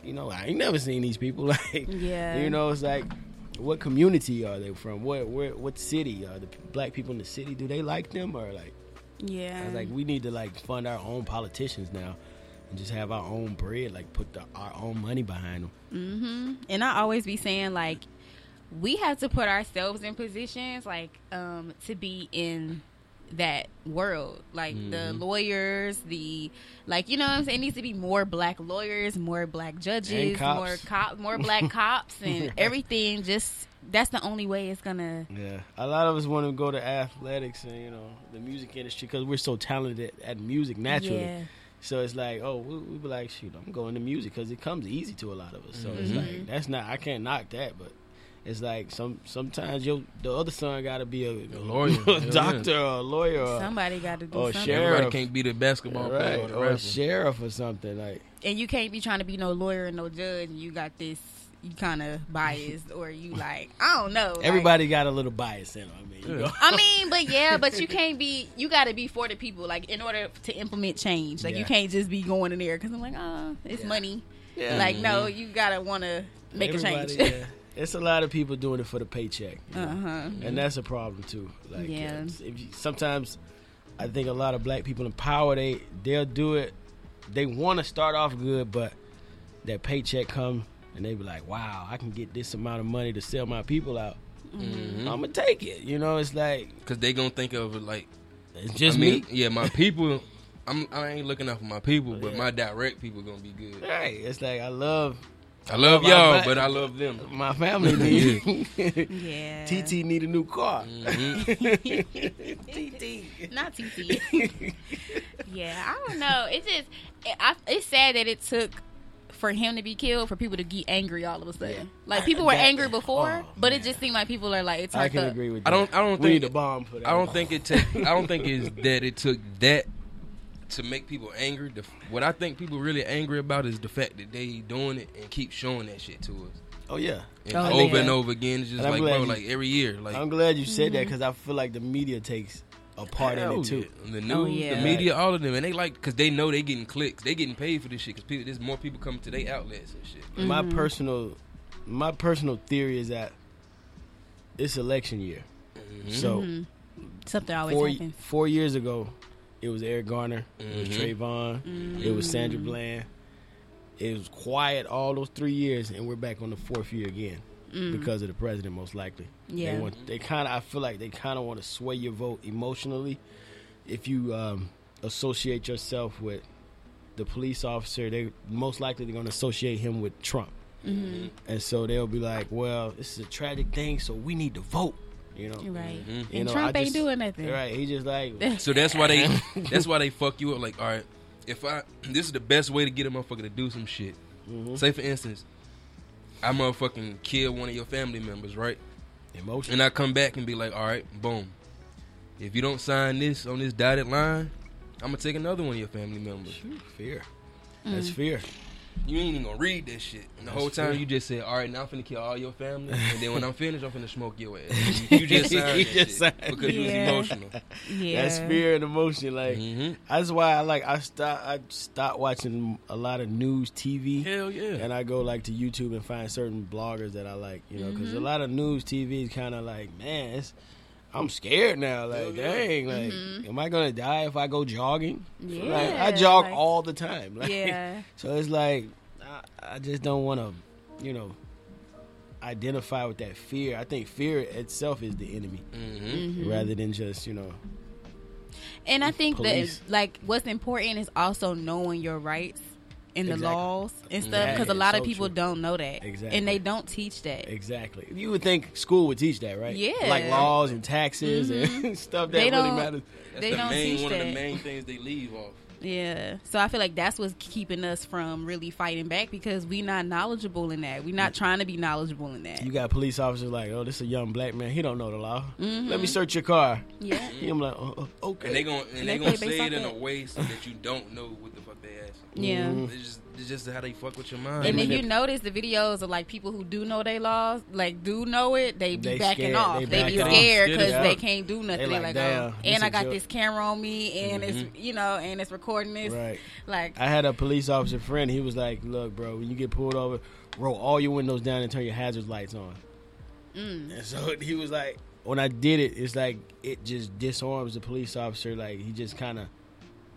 Speaker 4: you know, I ain't never seen these people. [laughs] Like,
Speaker 2: Yeah.
Speaker 4: you know, it's like, what community are they from? What where what city are the black people in the city? Do they like them or like?
Speaker 2: Yeah.
Speaker 4: I was like, we need to like fund our own politicians now, and just have our own bread, like put the, our own money behind them.
Speaker 2: Mm-hmm. And I always be saying like we have to put ourselves in positions like um to be in that world like the
Speaker 4: Mm-hmm.
Speaker 2: lawyers the like you know what i'm saying it needs to be more black lawyers more black judges more cop more black [laughs] cops and everything just that's the only way it's gonna
Speaker 4: Yeah, a lot of us want to go to athletics and you know the music industry because we're so talented at, music naturally.
Speaker 2: yeah
Speaker 4: So it's like, oh, we, we be like, shoot, I'm going to music because it comes easy to a lot of us. So it's
Speaker 2: Mhm.
Speaker 4: like that's not, I can't knock that, but it's like some sometimes your the other son got to be a,
Speaker 3: A lawyer. [laughs]
Speaker 4: a
Speaker 3: Hell
Speaker 4: doctor, or a lawyer, or,
Speaker 2: somebody got to do
Speaker 4: or
Speaker 2: something
Speaker 4: sheriff.
Speaker 3: Everybody can't be the basketball player or the
Speaker 4: or a sheriff or something like.
Speaker 2: and you can't be trying to be no lawyer and no judge and you got this you kind of biased or you [laughs] like i don't know like-
Speaker 4: Everybody got a little bias in them. I mean, you
Speaker 3: Yeah.
Speaker 4: know.
Speaker 2: I mean, but [laughs] yeah, but you can't be. You got to be for the people, like in order to implement change. Like
Speaker 4: Yeah.
Speaker 2: you can't just be going in there because I'm like, oh, it's
Speaker 4: Yeah.
Speaker 2: money.
Speaker 4: Yeah.
Speaker 2: Like no, mm-hmm. you gotta want to make a
Speaker 4: Everybody,
Speaker 2: change.
Speaker 4: Yeah. It's a lot of people doing it for the paycheck. you know?
Speaker 2: uh huh.
Speaker 4: and that's a problem too. Like,
Speaker 2: Yeah.
Speaker 4: uh, if you, sometimes I think a lot of black people in power they they'll do it. They want to start off good, but that paycheck come and they be like, "Wow, I can get this amount of money to sell my people out.
Speaker 3: Mhm.
Speaker 4: I'm gonna take it." You know, it's like
Speaker 3: Cause they gonna think of it like
Speaker 4: it's just
Speaker 3: I mean,
Speaker 4: me.
Speaker 3: Yeah, my people. I'm I ain't looking out for my people, but
Speaker 4: Yeah.
Speaker 3: my direct people gonna be good.
Speaker 4: Right? It's like I love
Speaker 3: I love y'all,
Speaker 4: black-
Speaker 3: but I love them.
Speaker 4: my family. [laughs] Need
Speaker 2: Yeah. [laughs]
Speaker 4: TT need a new car. [laughs]
Speaker 3: Mhm.
Speaker 4: TT.
Speaker 2: Not TT. yeah, I don't know. It just, it, I, it's sad that it took for him to be killed for people to get angry all of a sudden.
Speaker 4: Yeah.
Speaker 2: Like people were
Speaker 4: That-
Speaker 2: angry before,
Speaker 4: oh,
Speaker 2: but it just seemed like people are like, it's
Speaker 4: I can
Speaker 2: up.
Speaker 4: agree with.
Speaker 3: I don't. I don't
Speaker 4: We need
Speaker 3: think.
Speaker 4: a bomb for.
Speaker 3: I don't think it take. I don't think it's that it took that to make people angry. The, what I think people really angry about is the fact that they doing it and keep showing that shit to us.
Speaker 4: Oh yeah.
Speaker 3: And
Speaker 2: Oh,
Speaker 3: over
Speaker 2: yeah.
Speaker 3: and over again. It's just
Speaker 4: And
Speaker 3: like bro,
Speaker 4: you-
Speaker 3: like every year, like
Speaker 4: I'm glad you said
Speaker 2: Mm-hmm.
Speaker 4: that because I feel like the media takes a part in it too.
Speaker 3: yeah. The news,
Speaker 2: Oh, yeah.
Speaker 3: the media, all of them, and they like because they know they getting clicks, they getting paid for this shit because people, there's more people coming to their outlets and shit.
Speaker 4: My
Speaker 2: Mm-hmm.
Speaker 4: personal, my personal theory is that it's election year.
Speaker 3: Mhm.
Speaker 4: So
Speaker 2: Mhm. Something always
Speaker 4: four
Speaker 2: happens.
Speaker 4: four years ago, it was Eric Garner, it was
Speaker 3: Mhm.
Speaker 4: Trayvon, it was Sandra Bland. It was quiet all those three years, and we're back on the fourth year again because of the president, most likely.
Speaker 2: Yeah.
Speaker 4: They want they kind of I feel like they kind of want to sway your vote emotionally. If you um, associate yourself with the police officer, they most likely they're going to associate him with Trump,
Speaker 2: Mm-hmm.
Speaker 4: and so they'll be like, "Well, this is a tragic thing, so we need to vote." You know,
Speaker 2: Right.
Speaker 3: Mhm.
Speaker 4: You
Speaker 2: And
Speaker 4: know,
Speaker 2: Trump
Speaker 4: I
Speaker 2: ain't
Speaker 4: just-
Speaker 2: doing nothing.
Speaker 4: right? He just like, [laughs]
Speaker 3: So that's why they that's why they fuck you up. Like, all right, if I [clears throat] this is the best way to get a motherfucker to do some shit.
Speaker 4: Mhm.
Speaker 3: Say for instance, I motherfucking kill one of your family members, right?
Speaker 4: emotion.
Speaker 3: And I come back and be like, all right, boom. If you don't sign this on this dotted line, I'm gonna take another one of your family members.
Speaker 4: Shoot, fear.
Speaker 2: Mm.
Speaker 4: That's fear.
Speaker 3: You ain't even gonna read this shit. And the
Speaker 4: That's
Speaker 3: whole time
Speaker 4: fair.
Speaker 3: you just said, all right, now I'm finna kill all your family, and then when I'm finished, I'm finna smoke your ass. [laughs] You, you just signed
Speaker 4: You
Speaker 3: that
Speaker 4: just
Speaker 3: shit
Speaker 4: signed
Speaker 3: because you was emotional.
Speaker 2: Yeah.
Speaker 4: That's fear and emotion. Like
Speaker 3: hmm
Speaker 4: that's why I like I stop I stopped watching a lot of news TV.
Speaker 3: Hell yeah.
Speaker 4: and I go like to YouTube and find certain bloggers that I like, you know, because
Speaker 2: Mm-hmm.
Speaker 4: a lot of news TV is kind of like, man, it's, I'm scared now. Like,
Speaker 3: Hell yeah.
Speaker 4: dang, like, am I gonna die if I go jogging?
Speaker 2: Yeah.
Speaker 4: Like, I jog
Speaker 2: like-
Speaker 4: all the time. [laughs] Like,
Speaker 2: Yeah.
Speaker 4: So it's like, I, I just don't want to, you know, identify with that fear. I think fear itself is the enemy,
Speaker 3: hmm
Speaker 2: Mm-hmm.
Speaker 4: rather than just, you know,
Speaker 2: And I think
Speaker 4: Police.
Speaker 2: that like what's important is also knowing your rights and the
Speaker 4: Exactly.
Speaker 2: laws and stuff because a
Speaker 4: is
Speaker 2: lot of people
Speaker 4: true.
Speaker 2: don't know that
Speaker 4: Exactly.
Speaker 2: and they don't teach that.
Speaker 4: exactly. You would think school would teach that, right?
Speaker 2: Yeah.
Speaker 4: Like laws and taxes and mm-hmm. [laughs] stuff that
Speaker 2: They
Speaker 4: really
Speaker 2: don't-
Speaker 4: matters.
Speaker 3: That's
Speaker 2: They
Speaker 3: the
Speaker 2: don't
Speaker 3: main
Speaker 2: teach
Speaker 3: one of the main things they leave off.
Speaker 2: Yeah. So I feel like that's what's keeping us from really fighting back because we're not knowledgeable in that. We're not trying to be knowledgeable in that.
Speaker 4: You got police officers like, oh, this is a young black man. He don't know the law.
Speaker 2: Mm-hmm.
Speaker 4: Let me mm-hmm. search your car.
Speaker 2: yeah. [laughs]
Speaker 4: I'm like, oh, okay.
Speaker 3: And they gon' and
Speaker 2: They
Speaker 3: they gonna say it in a way so that you don't know what the fuck they asking.
Speaker 2: Yeah.
Speaker 4: Mhm.
Speaker 3: It's just it's just how they fuck with your mind.
Speaker 2: And if you notice the videos of like people who do know they laws, like do know it, they be
Speaker 4: They
Speaker 2: backing
Speaker 4: scared.
Speaker 2: off.
Speaker 4: They
Speaker 2: They, be
Speaker 4: off.
Speaker 2: scared
Speaker 3: Scared
Speaker 2: because they can't do nothing.
Speaker 4: They
Speaker 2: They
Speaker 4: like,
Speaker 2: like, oh, and I got
Speaker 4: joke."
Speaker 2: this camera on me, and
Speaker 3: Mhm.
Speaker 2: it's you know, and it's recording this.
Speaker 4: Right.
Speaker 2: Like,
Speaker 4: I had a police officer friend. He was like, look, bro, when you get pulled over, roll all your windows down and turn your hazard lights on.
Speaker 2: mm,
Speaker 4: And so [laughs] he was like, when I did it, it's like it just disarms the police officer. Like he just kind of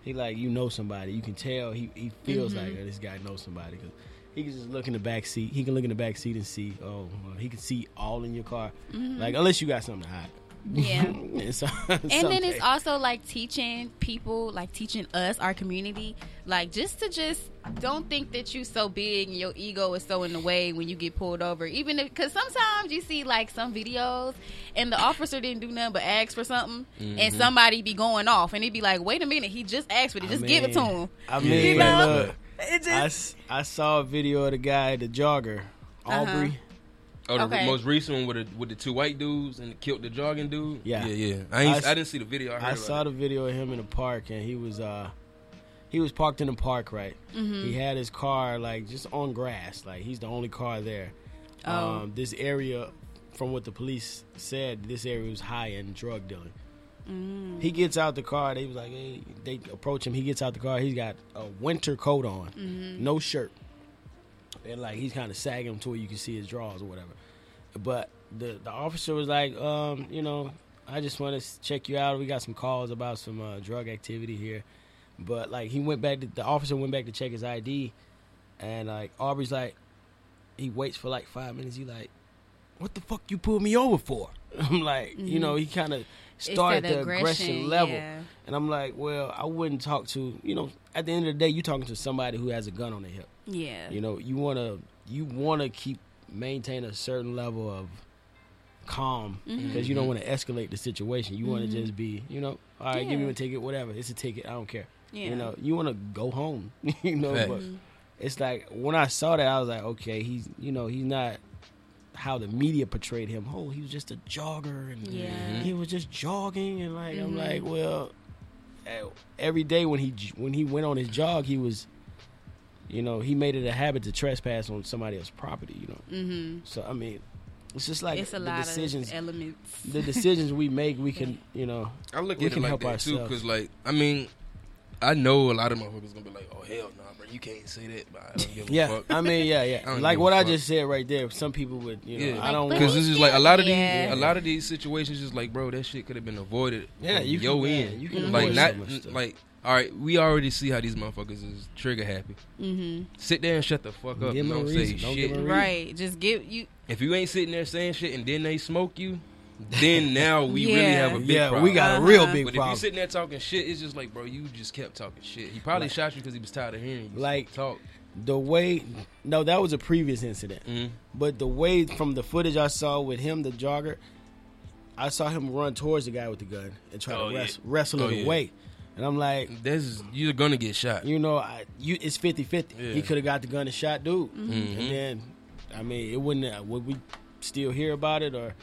Speaker 4: he like you know somebody. You can tell he he feels like mm-hmm. oh, this guy knows somebody 'cause he can just look in the back seat. He can look in the back seat and see. Oh, well, he can see all in your car. Mm-hmm. Like unless you got something to hide.
Speaker 2: Yeah. [laughs]
Speaker 4: and
Speaker 2: then it's also like teaching people like teaching us our community like just to just don't think that you so big and your ego is so in the way when you get pulled over. Even because sometimes you see like some videos and the officer didn't do nothing but ask for something and somebody be going off and he'd be like wait a minute he just asked for it. Just give it to him.
Speaker 4: I mean, you
Speaker 2: know?
Speaker 4: look,
Speaker 2: it
Speaker 4: I,
Speaker 2: just
Speaker 4: s- I saw a video of the guy, the jogger,
Speaker 2: Uh-huh.
Speaker 4: Arbery.
Speaker 3: Oh, the
Speaker 2: Okay.
Speaker 3: most recent one with the with the two white dudes and killed the jogging dude.
Speaker 4: Yeah.
Speaker 3: yeah, yeah. I ain't,
Speaker 4: I
Speaker 3: I,
Speaker 4: s-
Speaker 3: didn't see the video. I, heard
Speaker 4: I
Speaker 3: about
Speaker 4: saw
Speaker 3: it.
Speaker 4: the video of him in the park, and he was uh he was parked in the park, right?
Speaker 2: Mm-hmm.
Speaker 4: He had his car like just on grass, like he's the only car there.
Speaker 2: Oh.
Speaker 4: Um, this area, from what the police said, this area was high in drug dealing.
Speaker 2: Mm.
Speaker 4: He gets out the car. They was like, hey, they approach him. He gets out the car. He's got a winter coat on,
Speaker 2: Mm-hmm.
Speaker 4: no shirt, and like he's kind of sagging to where you can see his drawers or whatever. But the the officer was like, um, you know, I just want to check you out. We got some calls about some uh, drug activity here. But like he went back. To, the officer went back to check his ID, and like Arbery's like, he waits for like five minutes. He like, what the fuck you pulled me over for? [laughs] I'm like, you know, he kind of
Speaker 2: It's
Speaker 4: started
Speaker 2: that
Speaker 4: the aggression, level.
Speaker 2: yeah.
Speaker 4: And I'm like, well, I wouldn't talk to, you know, at the end of the day, you're talking to somebody who has a gun on their hip.
Speaker 2: yeah
Speaker 4: You know, you want to you want to keep maintain a certain level of calm
Speaker 2: Mm-hmm.
Speaker 4: because you don't mm-hmm. want to escalate the situation. You want to mm-hmm. just be, you know, all right, give me a ticket, whatever. It's a ticket. I don't care.
Speaker 2: Yeah. [laughs]
Speaker 4: You know, you want to go home. you know,
Speaker 3: Facts.
Speaker 4: but it's like when I saw that, I was like, okay, he's, you know, he's not how the media portrayed him. Oh, he was just a jogger and
Speaker 2: Yeah.
Speaker 4: he was just jogging and like I'm
Speaker 2: Mhm.
Speaker 4: like, well, eh, every day when he when he went on his jog, he was, you know, he made it a habit to trespass on somebody else's property. You know,
Speaker 2: mm-hmm.
Speaker 4: so I mean, it's just like
Speaker 2: it's a
Speaker 4: the
Speaker 2: lot
Speaker 4: decisions.
Speaker 2: of elements
Speaker 4: the decisions we make, we [laughs] can, you know,
Speaker 3: I look
Speaker 4: we
Speaker 3: at it
Speaker 4: can
Speaker 3: like
Speaker 4: help
Speaker 3: that too,
Speaker 4: ourselves.
Speaker 3: because like I mean, I know a lot of motherfuckers gonna be like, "Oh hell no, bro, you can't say that." But I don't give a
Speaker 4: yeah.
Speaker 3: fuck.
Speaker 4: I mean, yeah, yeah. [laughs] Like what I just said right there. Some people would, you know,
Speaker 3: Yeah.
Speaker 4: I don't
Speaker 2: Like,
Speaker 3: Because this is like a lot of these,
Speaker 2: Yeah.
Speaker 3: a lot of these situations, just like, bro, that shit could have been avoided.
Speaker 4: Yeah,
Speaker 3: from
Speaker 4: you can-
Speaker 3: your
Speaker 4: yeah,
Speaker 3: end.
Speaker 4: you can
Speaker 3: like
Speaker 2: avoid
Speaker 3: not
Speaker 4: so much stuff.
Speaker 3: like. All right, we already see how these motherfuckers is trigger happy.
Speaker 2: mm-hmm.
Speaker 3: Sit there and shut the fuck up.
Speaker 4: Give
Speaker 3: and
Speaker 4: 'em a
Speaker 3: don't say
Speaker 4: reason. Don't give
Speaker 3: shit.
Speaker 4: 'em a
Speaker 2: right just give you
Speaker 3: If you ain't sitting there saying shit and then they smoke you, then now we really have a big
Speaker 4: yeah,
Speaker 3: problem.
Speaker 4: we got a real big
Speaker 3: But if you
Speaker 4: problem.
Speaker 3: sitting there talking shit, it's just like, bro, you just kept talking shit. He probably
Speaker 4: Like-
Speaker 3: shot you because he was tired of hearing you
Speaker 4: Like-
Speaker 3: talk.
Speaker 4: the way, no, that was a previous incident.
Speaker 3: Mm.
Speaker 4: But the way from the footage I saw with him, the jogger, I saw him run towards the guy with the gun and try
Speaker 3: Oh,
Speaker 4: to
Speaker 3: yeah.
Speaker 4: wrestle
Speaker 3: Oh,
Speaker 4: it
Speaker 3: yeah.
Speaker 4: away. And I'm like,
Speaker 3: This is you're gonna get shot.
Speaker 4: you know, I, you it's 50 50.
Speaker 3: Yeah.
Speaker 4: He could have got the gun and shot dude.
Speaker 3: Mhm.
Speaker 4: And then, I mean, it wouldn't, would we still hear about it? Or,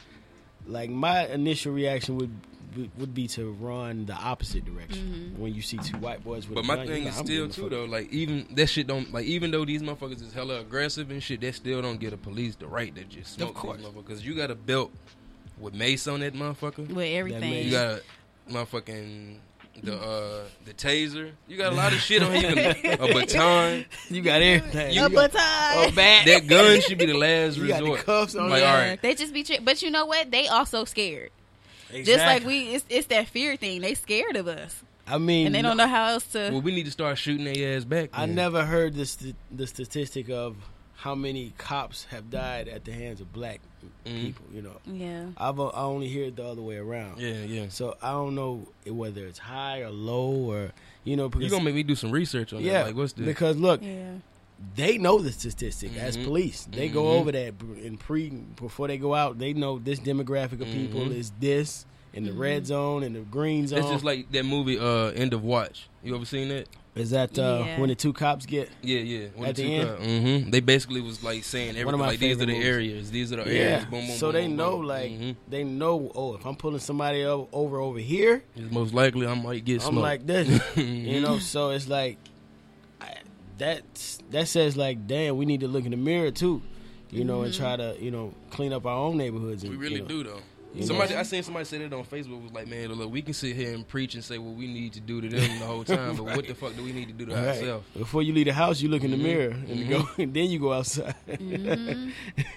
Speaker 4: like, my initial reaction would would- would be to run the opposite direction mm-hmm. when you see two white boys with
Speaker 3: But
Speaker 4: a
Speaker 3: my
Speaker 4: gun.
Speaker 3: thing
Speaker 4: you're
Speaker 3: is
Speaker 4: I'm
Speaker 3: still too though, like even that shit don't like even though these motherfuckers is hella aggressive and shit, that still don't get the police the right to just smoke
Speaker 4: course.
Speaker 3: these motherfuckers. Because you got a belt with mace on that motherfucker.
Speaker 2: with everything
Speaker 3: You got a motherfucking the uh the taser. You got a lot of [laughs] shit on here. You a baton.
Speaker 4: You got everything.
Speaker 3: You
Speaker 2: a
Speaker 4: got
Speaker 2: baton.
Speaker 4: a bat.
Speaker 3: That gun should be the last [laughs]
Speaker 4: You got the cuffs on
Speaker 3: Like,
Speaker 4: there.
Speaker 2: Yeah,
Speaker 3: right.
Speaker 2: they just be, tri- but you know what? They also scared. Exactly. Just like we, it's, it's that fear thing. They scared of us,
Speaker 4: I mean,
Speaker 2: and they don't know how else to.
Speaker 3: Well, we need to start shooting their ass back.
Speaker 4: I never heard the st- the statistic of how many cops have died at the hands of black
Speaker 3: Mhm.
Speaker 4: people. You know,
Speaker 2: yeah,
Speaker 4: I've o- I only hear it the other way around.
Speaker 3: Yeah, yeah.
Speaker 4: So I don't know whether it's high or low or you know because
Speaker 3: You gonna make me do some research on
Speaker 4: yeah
Speaker 3: that? Like, what's the?
Speaker 4: because look
Speaker 2: yeah,
Speaker 4: they know the statistic as
Speaker 3: Mhm.
Speaker 4: police. They go
Speaker 3: Mhm.
Speaker 4: over that in pre before they go out. They know this demographic of people
Speaker 3: Mhm.
Speaker 4: is this in the red zone and the green zone.
Speaker 3: It's just like that movie, uh, End of Watch. You ever seen that?
Speaker 4: Is that uh,
Speaker 2: Yeah.
Speaker 4: when the two cops get
Speaker 3: Yeah, yeah. When
Speaker 4: At the
Speaker 3: two
Speaker 4: end?
Speaker 3: cut- mhm. They basically was like saying
Speaker 4: One
Speaker 3: everything. Like these are the
Speaker 4: favorite movies.
Speaker 3: areas. These are the
Speaker 4: yeah.
Speaker 3: areas. Boom, boom.
Speaker 4: so
Speaker 3: boom,
Speaker 4: they
Speaker 3: boom,
Speaker 4: know
Speaker 3: boom.
Speaker 4: like
Speaker 3: Mhm.
Speaker 4: they know. Oh, if I'm pulling somebody o- over over here,
Speaker 3: It's most likely I might get
Speaker 4: I'm
Speaker 3: smoked.
Speaker 4: like this. [laughs] You know. [laughs] So it's like I, that. That says like, damn, we need to look in the mirror too. You know, and try to you know clean up our own neighborhoods. And,
Speaker 3: We really
Speaker 4: you know,
Speaker 3: do though.
Speaker 4: You
Speaker 3: Somebody,
Speaker 4: know?
Speaker 3: I seen somebody say that on Facebook. Was like, man, look, we can sit here and preach and say what we need to do to them the whole time, but what the fuck do we need to do to
Speaker 4: Right.
Speaker 3: ourselves?
Speaker 4: Before you leave the house, you look in the
Speaker 3: Mhm.
Speaker 4: mirror and go, and [laughs] then you go outside.
Speaker 2: Mhm.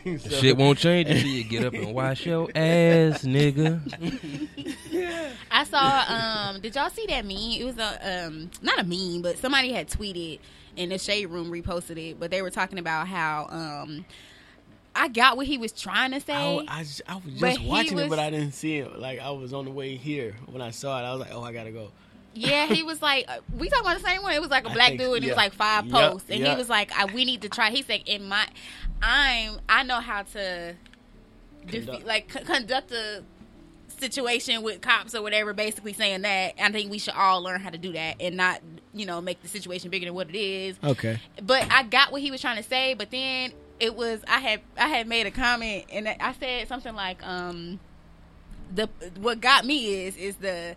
Speaker 2: [laughs]
Speaker 4: So-
Speaker 3: Shit won't change until you get up and wash your [laughs] ass, nigga.
Speaker 2: I saw. Um, did y'all see that meme? It was a um, not a meme, but somebody had tweeted in the shade room reposted it. But they were talking about how um, I got what he was trying to say.
Speaker 4: I, just- I was just watching
Speaker 2: was-
Speaker 4: it, but I didn't see it. Like I was on the way here when I saw it. I was like, oh, I gotta go.
Speaker 2: Yeah, he was like, uh, we talking about the same one. It was like a black
Speaker 4: think-
Speaker 2: dude, and it was like five
Speaker 4: Yup,
Speaker 2: posts, and he was like, I, we need to try. He said, in my, I'm, I know how to,
Speaker 4: Conduct.
Speaker 2: defeat, like c- conduct a situation with cops or whatever. Basically saying that I think we should all learn how to do that and not, you know, make the situation bigger than what it is.
Speaker 4: Okay.
Speaker 2: But I got what he was trying to say, but then it was I had I had made a comment and I said something like um the what got me is is the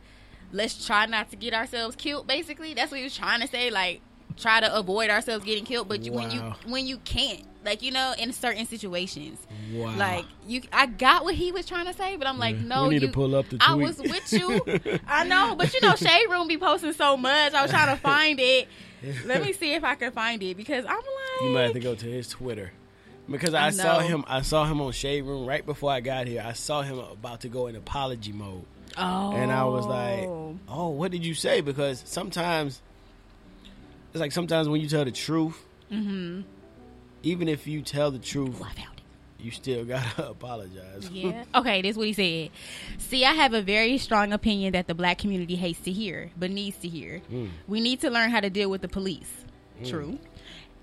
Speaker 2: let's try not to get ourselves killed basically. That's what he was trying to say like try to avoid ourselves getting killed but you, when you when you can't like you know in certain situations.
Speaker 4: Wow.
Speaker 2: like you I got what he was trying to say but I'm like
Speaker 4: Yeah.
Speaker 2: no
Speaker 4: We need to pull up the
Speaker 2: I was with you. [laughs] I know but you know Shade Room be posting so much. I was trying to find it. [laughs] Let me see if I can find it because I'm like
Speaker 4: You might have to go to his Twitter. Because I,
Speaker 2: I
Speaker 4: saw him I saw him on Shade Room right before I got here. I saw him about to go in apology mode.
Speaker 2: Oh.
Speaker 4: And I was like, "Oh, what did you say?" Because sometimes it's like sometimes when you tell the truth,
Speaker 2: mm-hmm.
Speaker 4: even if you tell the truth,
Speaker 2: Oh,
Speaker 4: you still gotta [laughs] apologize.
Speaker 2: Yeah. [laughs] okay, this is what he said. See, I have a very strong opinion that the black community hates to hear, but needs to hear.
Speaker 4: Mm.
Speaker 2: We need to learn how to deal with the police. True.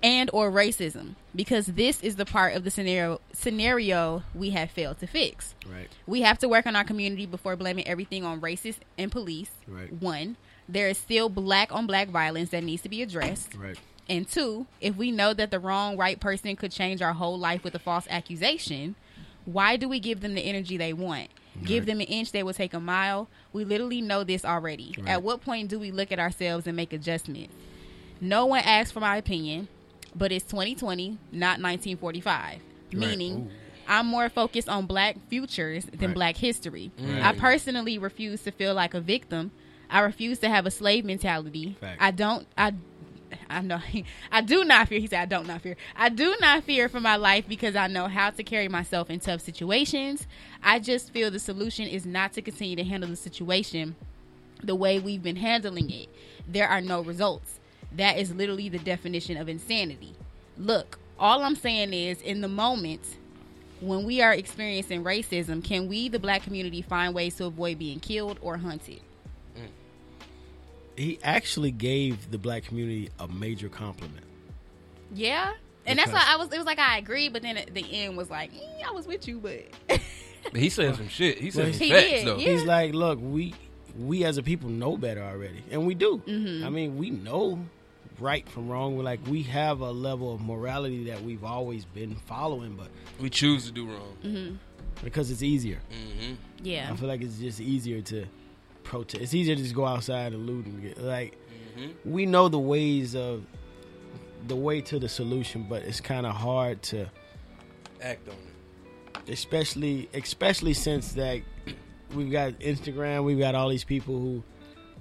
Speaker 2: And or racism because this is the part of the scenario scenario we have failed to fix.
Speaker 4: Right.
Speaker 2: We have to work on our community before blaming everything on racists and police.
Speaker 4: Right.
Speaker 2: One, there is still black on black violence that needs to be addressed.
Speaker 4: Right.
Speaker 2: And two, if we know that the wrong right person could change our whole life with a false accusation, why do we give them the energy they want? Give them an inch, they will take a mile. We literally know this already.
Speaker 4: Right.
Speaker 2: At what point do we look at ourselves and make adjustments? No one asked for my opinion, but it's 2020, not 1945. Meaning, I'm more focused on black futures than
Speaker 4: Right.
Speaker 2: black history.
Speaker 4: Right.
Speaker 2: I personally refuse to feel like a victim. I refuse to have a slave mentality.
Speaker 4: Facts.
Speaker 2: I don't. I. I know. [laughs] I do not fear. He said, "I don't not fear. I do not fear for my life because I know how to carry myself in tough situations. I just feel the solution is not to continue to handle the situation the way we've been handling it. There are no results. That is literally the definition of insanity. Look, all I'm saying is, in the moment when we are experiencing racism, can we, the black community, find ways to avoid being killed or hunted?
Speaker 4: He actually gave the black community a major compliment.
Speaker 2: Yeah. And that's why I was. It was like I agree, but then at the end was like, eh, I was with you, but
Speaker 3: But he said some shit. He said
Speaker 4: Well,
Speaker 3: some
Speaker 2: he
Speaker 3: facts
Speaker 2: did,
Speaker 3: though.
Speaker 2: yeah.
Speaker 4: He's like, look, we we as a people know better already, and we do.
Speaker 2: Mhm.
Speaker 4: I mean, we know right from wrong. We're like, we have a level of morality that we've always been following, but
Speaker 3: We choose to do wrong.
Speaker 2: hmm
Speaker 4: because it's easier,
Speaker 3: Mm-hmm.
Speaker 2: yeah,
Speaker 4: I feel like it's just easier to protest. It's easier to just go outside and loot and get like.
Speaker 3: Mm-hmm.
Speaker 4: We know the ways of the way to the solution, but it's kind of hard to,
Speaker 3: Act on it.
Speaker 4: especially especially since that we've got Instagram, we've got all these people who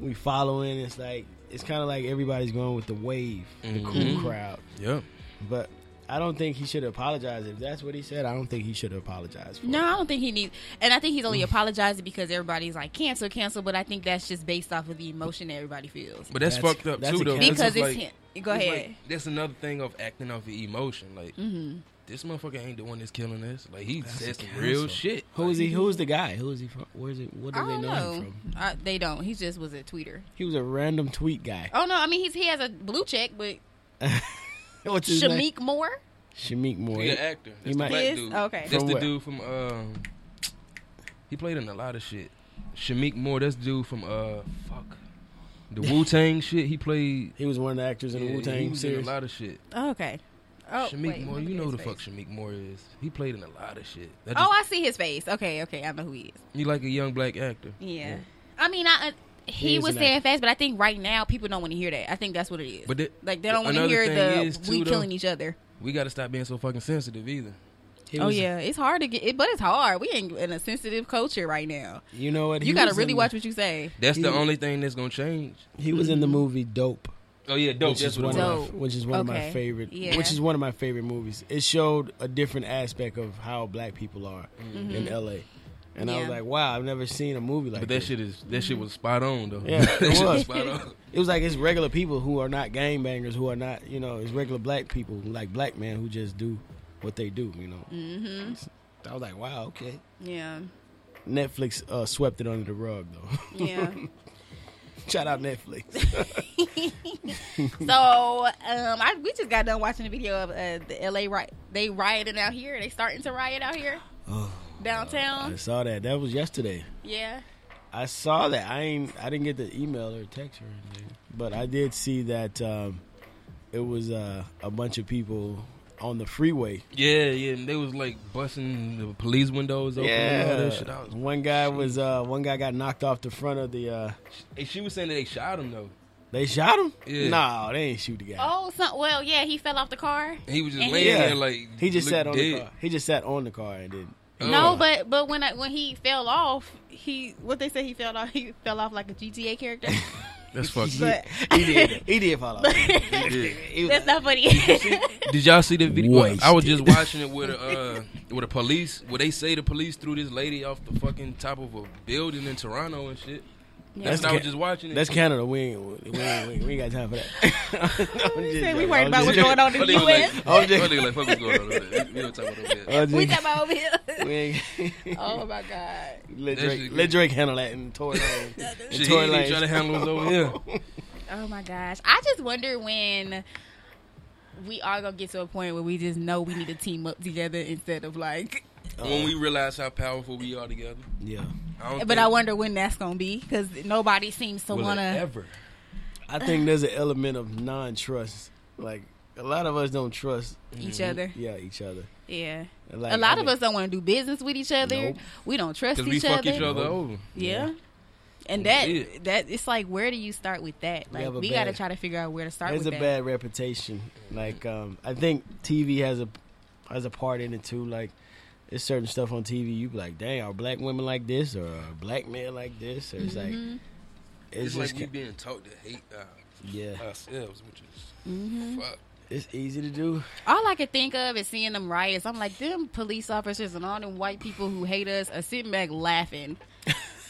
Speaker 4: we following. It's like it's kind of like everybody's going with the wave, the cool
Speaker 3: Mhm.
Speaker 4: crowd.
Speaker 3: Yeah.
Speaker 4: But I don't think he should apologize if that's what he said. I don't think he should apologize.
Speaker 2: No,
Speaker 4: it.
Speaker 2: I don't think he needs. And I think he's only apologizing because everybody's like cancel, cancel. But I think that's just based off of the emotion that everybody feels.
Speaker 3: But that's,
Speaker 4: That's-
Speaker 3: fucked up
Speaker 4: that's
Speaker 3: too, though.
Speaker 2: because
Speaker 3: That's
Speaker 2: it's
Speaker 3: just
Speaker 2: him. Go ahead.
Speaker 3: like- that's another thing of acting off your emotion. Like
Speaker 2: hmm
Speaker 3: this motherfucker ain't the one that's killing us. Like he
Speaker 4: That's
Speaker 3: said
Speaker 4: a
Speaker 3: some real shit.
Speaker 4: Who is he? Who is the guy? Who is he from? Where is it? What do
Speaker 2: I
Speaker 4: they know,
Speaker 2: know.
Speaker 4: him from?
Speaker 2: I, they don't. He just was a tweeter.
Speaker 4: He was a random tweet guy.
Speaker 2: Oh no, I mean he's he has a blue check, but [laughs]
Speaker 4: What's his name?
Speaker 2: Shameik Moore.
Speaker 4: Shameik Moore.
Speaker 3: He an actor.
Speaker 4: He
Speaker 3: the
Speaker 4: might-
Speaker 3: black
Speaker 2: He is?
Speaker 3: dude.
Speaker 2: Okay.
Speaker 3: That's
Speaker 4: From
Speaker 3: the
Speaker 4: where?
Speaker 3: dude from um. He played in a lot of shit. Shameik Moore. That's the dude from uh fuck. The [laughs] Wu Tang shit. He played.
Speaker 4: He was one of the actors in the Wu Tang
Speaker 3: was in
Speaker 4: series.
Speaker 3: a lot of shit.
Speaker 2: Oh, okay. Oh,
Speaker 3: Shameik
Speaker 2: wait,
Speaker 3: Moore, you know who the
Speaker 2: his
Speaker 3: fuck
Speaker 2: face.
Speaker 3: Shameik Moore is. He played in a lot of shit. That
Speaker 2: Oh, I see his face. Okay, okay, I know who he is.
Speaker 3: You like a young black actor.
Speaker 2: Yeah, I mean, I. Uh,
Speaker 4: He
Speaker 2: he was saying fast, but I think right now people don't want to hear that. I think that's what it is.
Speaker 3: But the,
Speaker 2: like they don't want to hear
Speaker 3: thing
Speaker 2: the
Speaker 3: is, too,
Speaker 2: we
Speaker 3: though,
Speaker 2: killing each other.
Speaker 3: we got to stop being so fucking sensitive either.
Speaker 4: He
Speaker 2: oh
Speaker 4: was-
Speaker 2: yeah, it's hard to get it, but it's hard. We ain't in a sensitive culture right now.
Speaker 4: You know what?
Speaker 2: you got to really
Speaker 4: in-
Speaker 2: watch what you say.
Speaker 3: That's the only thing that's gonna change.
Speaker 4: He was in the movie Dope.
Speaker 3: Oh yeah, dope.
Speaker 4: which
Speaker 3: That's
Speaker 4: is one
Speaker 3: it
Speaker 4: of my, which is one of my favorite
Speaker 2: Yeah.
Speaker 4: which is one of my favorite movies. It showed a different aspect of how black people are
Speaker 2: Mm-hmm.
Speaker 4: in LA. And I was like, wow, I've never seen a movie like
Speaker 3: but that
Speaker 4: this.
Speaker 3: shit is that shit was spot on though.
Speaker 4: Yeah, [laughs]
Speaker 3: that
Speaker 4: it
Speaker 3: shit
Speaker 4: was.
Speaker 3: spot on.
Speaker 4: It was like it's regular people who are not gangbangers, who are not, you know, it's regular black people, like black men who just do what they do, you know.
Speaker 2: Mm-hmm.
Speaker 4: I was like, wow, okay.
Speaker 2: Yeah.
Speaker 4: Netflix uh, swept it under the rug, though.
Speaker 2: Yeah. [laughs]
Speaker 4: Shout out Netflix. [laughs] [laughs]
Speaker 2: so um, I we just got done watching the video of uh, the LA riot. They rioting out here. They starting to riot out here
Speaker 4: Oh, I saw that. That was yesterday.
Speaker 2: yeah.
Speaker 4: I saw that. I ain't. I didn't get the email or text or anything, but I did see that um, it was uh, a bunch of people on the freeway.
Speaker 3: Yeah, yeah, and they was like busting the police windows open and all that shit. Was,
Speaker 4: one guy was. Uh, one guy got knocked off the front of the. Uh,
Speaker 3: hey, she was saying that they shot him though.
Speaker 4: they shot him.
Speaker 3: Yeah.
Speaker 4: No, they ain't shoot the guy.
Speaker 2: Oh, so, well, yeah. He fell off the car.
Speaker 3: He was just laying
Speaker 4: he-
Speaker 3: there like
Speaker 4: He just sat on the car. He just sat on the car and did.
Speaker 3: Oh.
Speaker 2: No, but but when I, when he fell off, he what they say he fell off. He fell off like a GTA character. [laughs]
Speaker 3: that's fucked.
Speaker 2: but
Speaker 4: He did. He did fall off. He was-
Speaker 2: that's not funny.
Speaker 3: Did y'all see the video? I was just watching it with a, uh, with the police. Where they say the police threw this lady off the fucking top of a building in Toronto and shit. That's,
Speaker 4: That's
Speaker 3: what I was just watching it.
Speaker 4: That's Canada. We ain't, we ain't, we ain't, we ain't got time for that. [laughs] [laughs] I'm just
Speaker 2: Say we
Speaker 4: joking.
Speaker 2: worried about what's going on in the U.S.
Speaker 3: like,
Speaker 4: I'm just-
Speaker 3: like, fuck what's going on over there. We don't talk about over there.
Speaker 4: I'm
Speaker 2: we
Speaker 4: just-
Speaker 2: talking about over here. [laughs] oh my god.
Speaker 4: let Drake
Speaker 3: shit
Speaker 4: let. Drake handle that in Tory Lane.
Speaker 3: Shit, he
Speaker 4: Tory
Speaker 3: ain't trying to handle us over here.
Speaker 2: Oh my gosh. I just wonder when we are gonna get to a point where we just know we need to team up together instead of like.
Speaker 3: When we realize how powerful we are together.
Speaker 4: Yeah,
Speaker 3: I
Speaker 2: But
Speaker 3: think,
Speaker 2: I wonder when that's gonna be because nobody seems to wanna.
Speaker 3: ever.
Speaker 4: I think there's an element of non-trust. Like a lot of us don't trust.
Speaker 2: Each
Speaker 3: Mm-hmm.
Speaker 2: other,
Speaker 4: Yeah, each other.
Speaker 2: yeah.
Speaker 4: Like,
Speaker 2: a lot
Speaker 4: I
Speaker 2: of us don't want to do business with each other.
Speaker 4: Nope.
Speaker 2: We don't trust
Speaker 3: Because we
Speaker 2: each
Speaker 3: fuck
Speaker 2: other.
Speaker 3: each other
Speaker 4: Nope.
Speaker 3: over.
Speaker 2: Yeah. And that
Speaker 3: it.
Speaker 2: that it's like where do you start with that? Like
Speaker 4: have a
Speaker 2: we got to try to figure out where to start
Speaker 4: There's a
Speaker 2: that.
Speaker 4: bad reputation. Like um, I think TV has a has a part in it too. Like there's certain stuff on TV you be like, dang, are black women like this or are black men like this? Or it's like
Speaker 2: Mhm.
Speaker 4: it's,
Speaker 3: It's,
Speaker 4: just
Speaker 3: like we
Speaker 4: ki-
Speaker 3: being taught to hate uh,
Speaker 4: yeah,
Speaker 3: ourselves, which is
Speaker 2: Mhm.
Speaker 3: fuck.
Speaker 4: it's easy to do.
Speaker 2: All I could think of is seeing them riots. I'm like, them police officers and all them white people who hate us are sitting back laughing.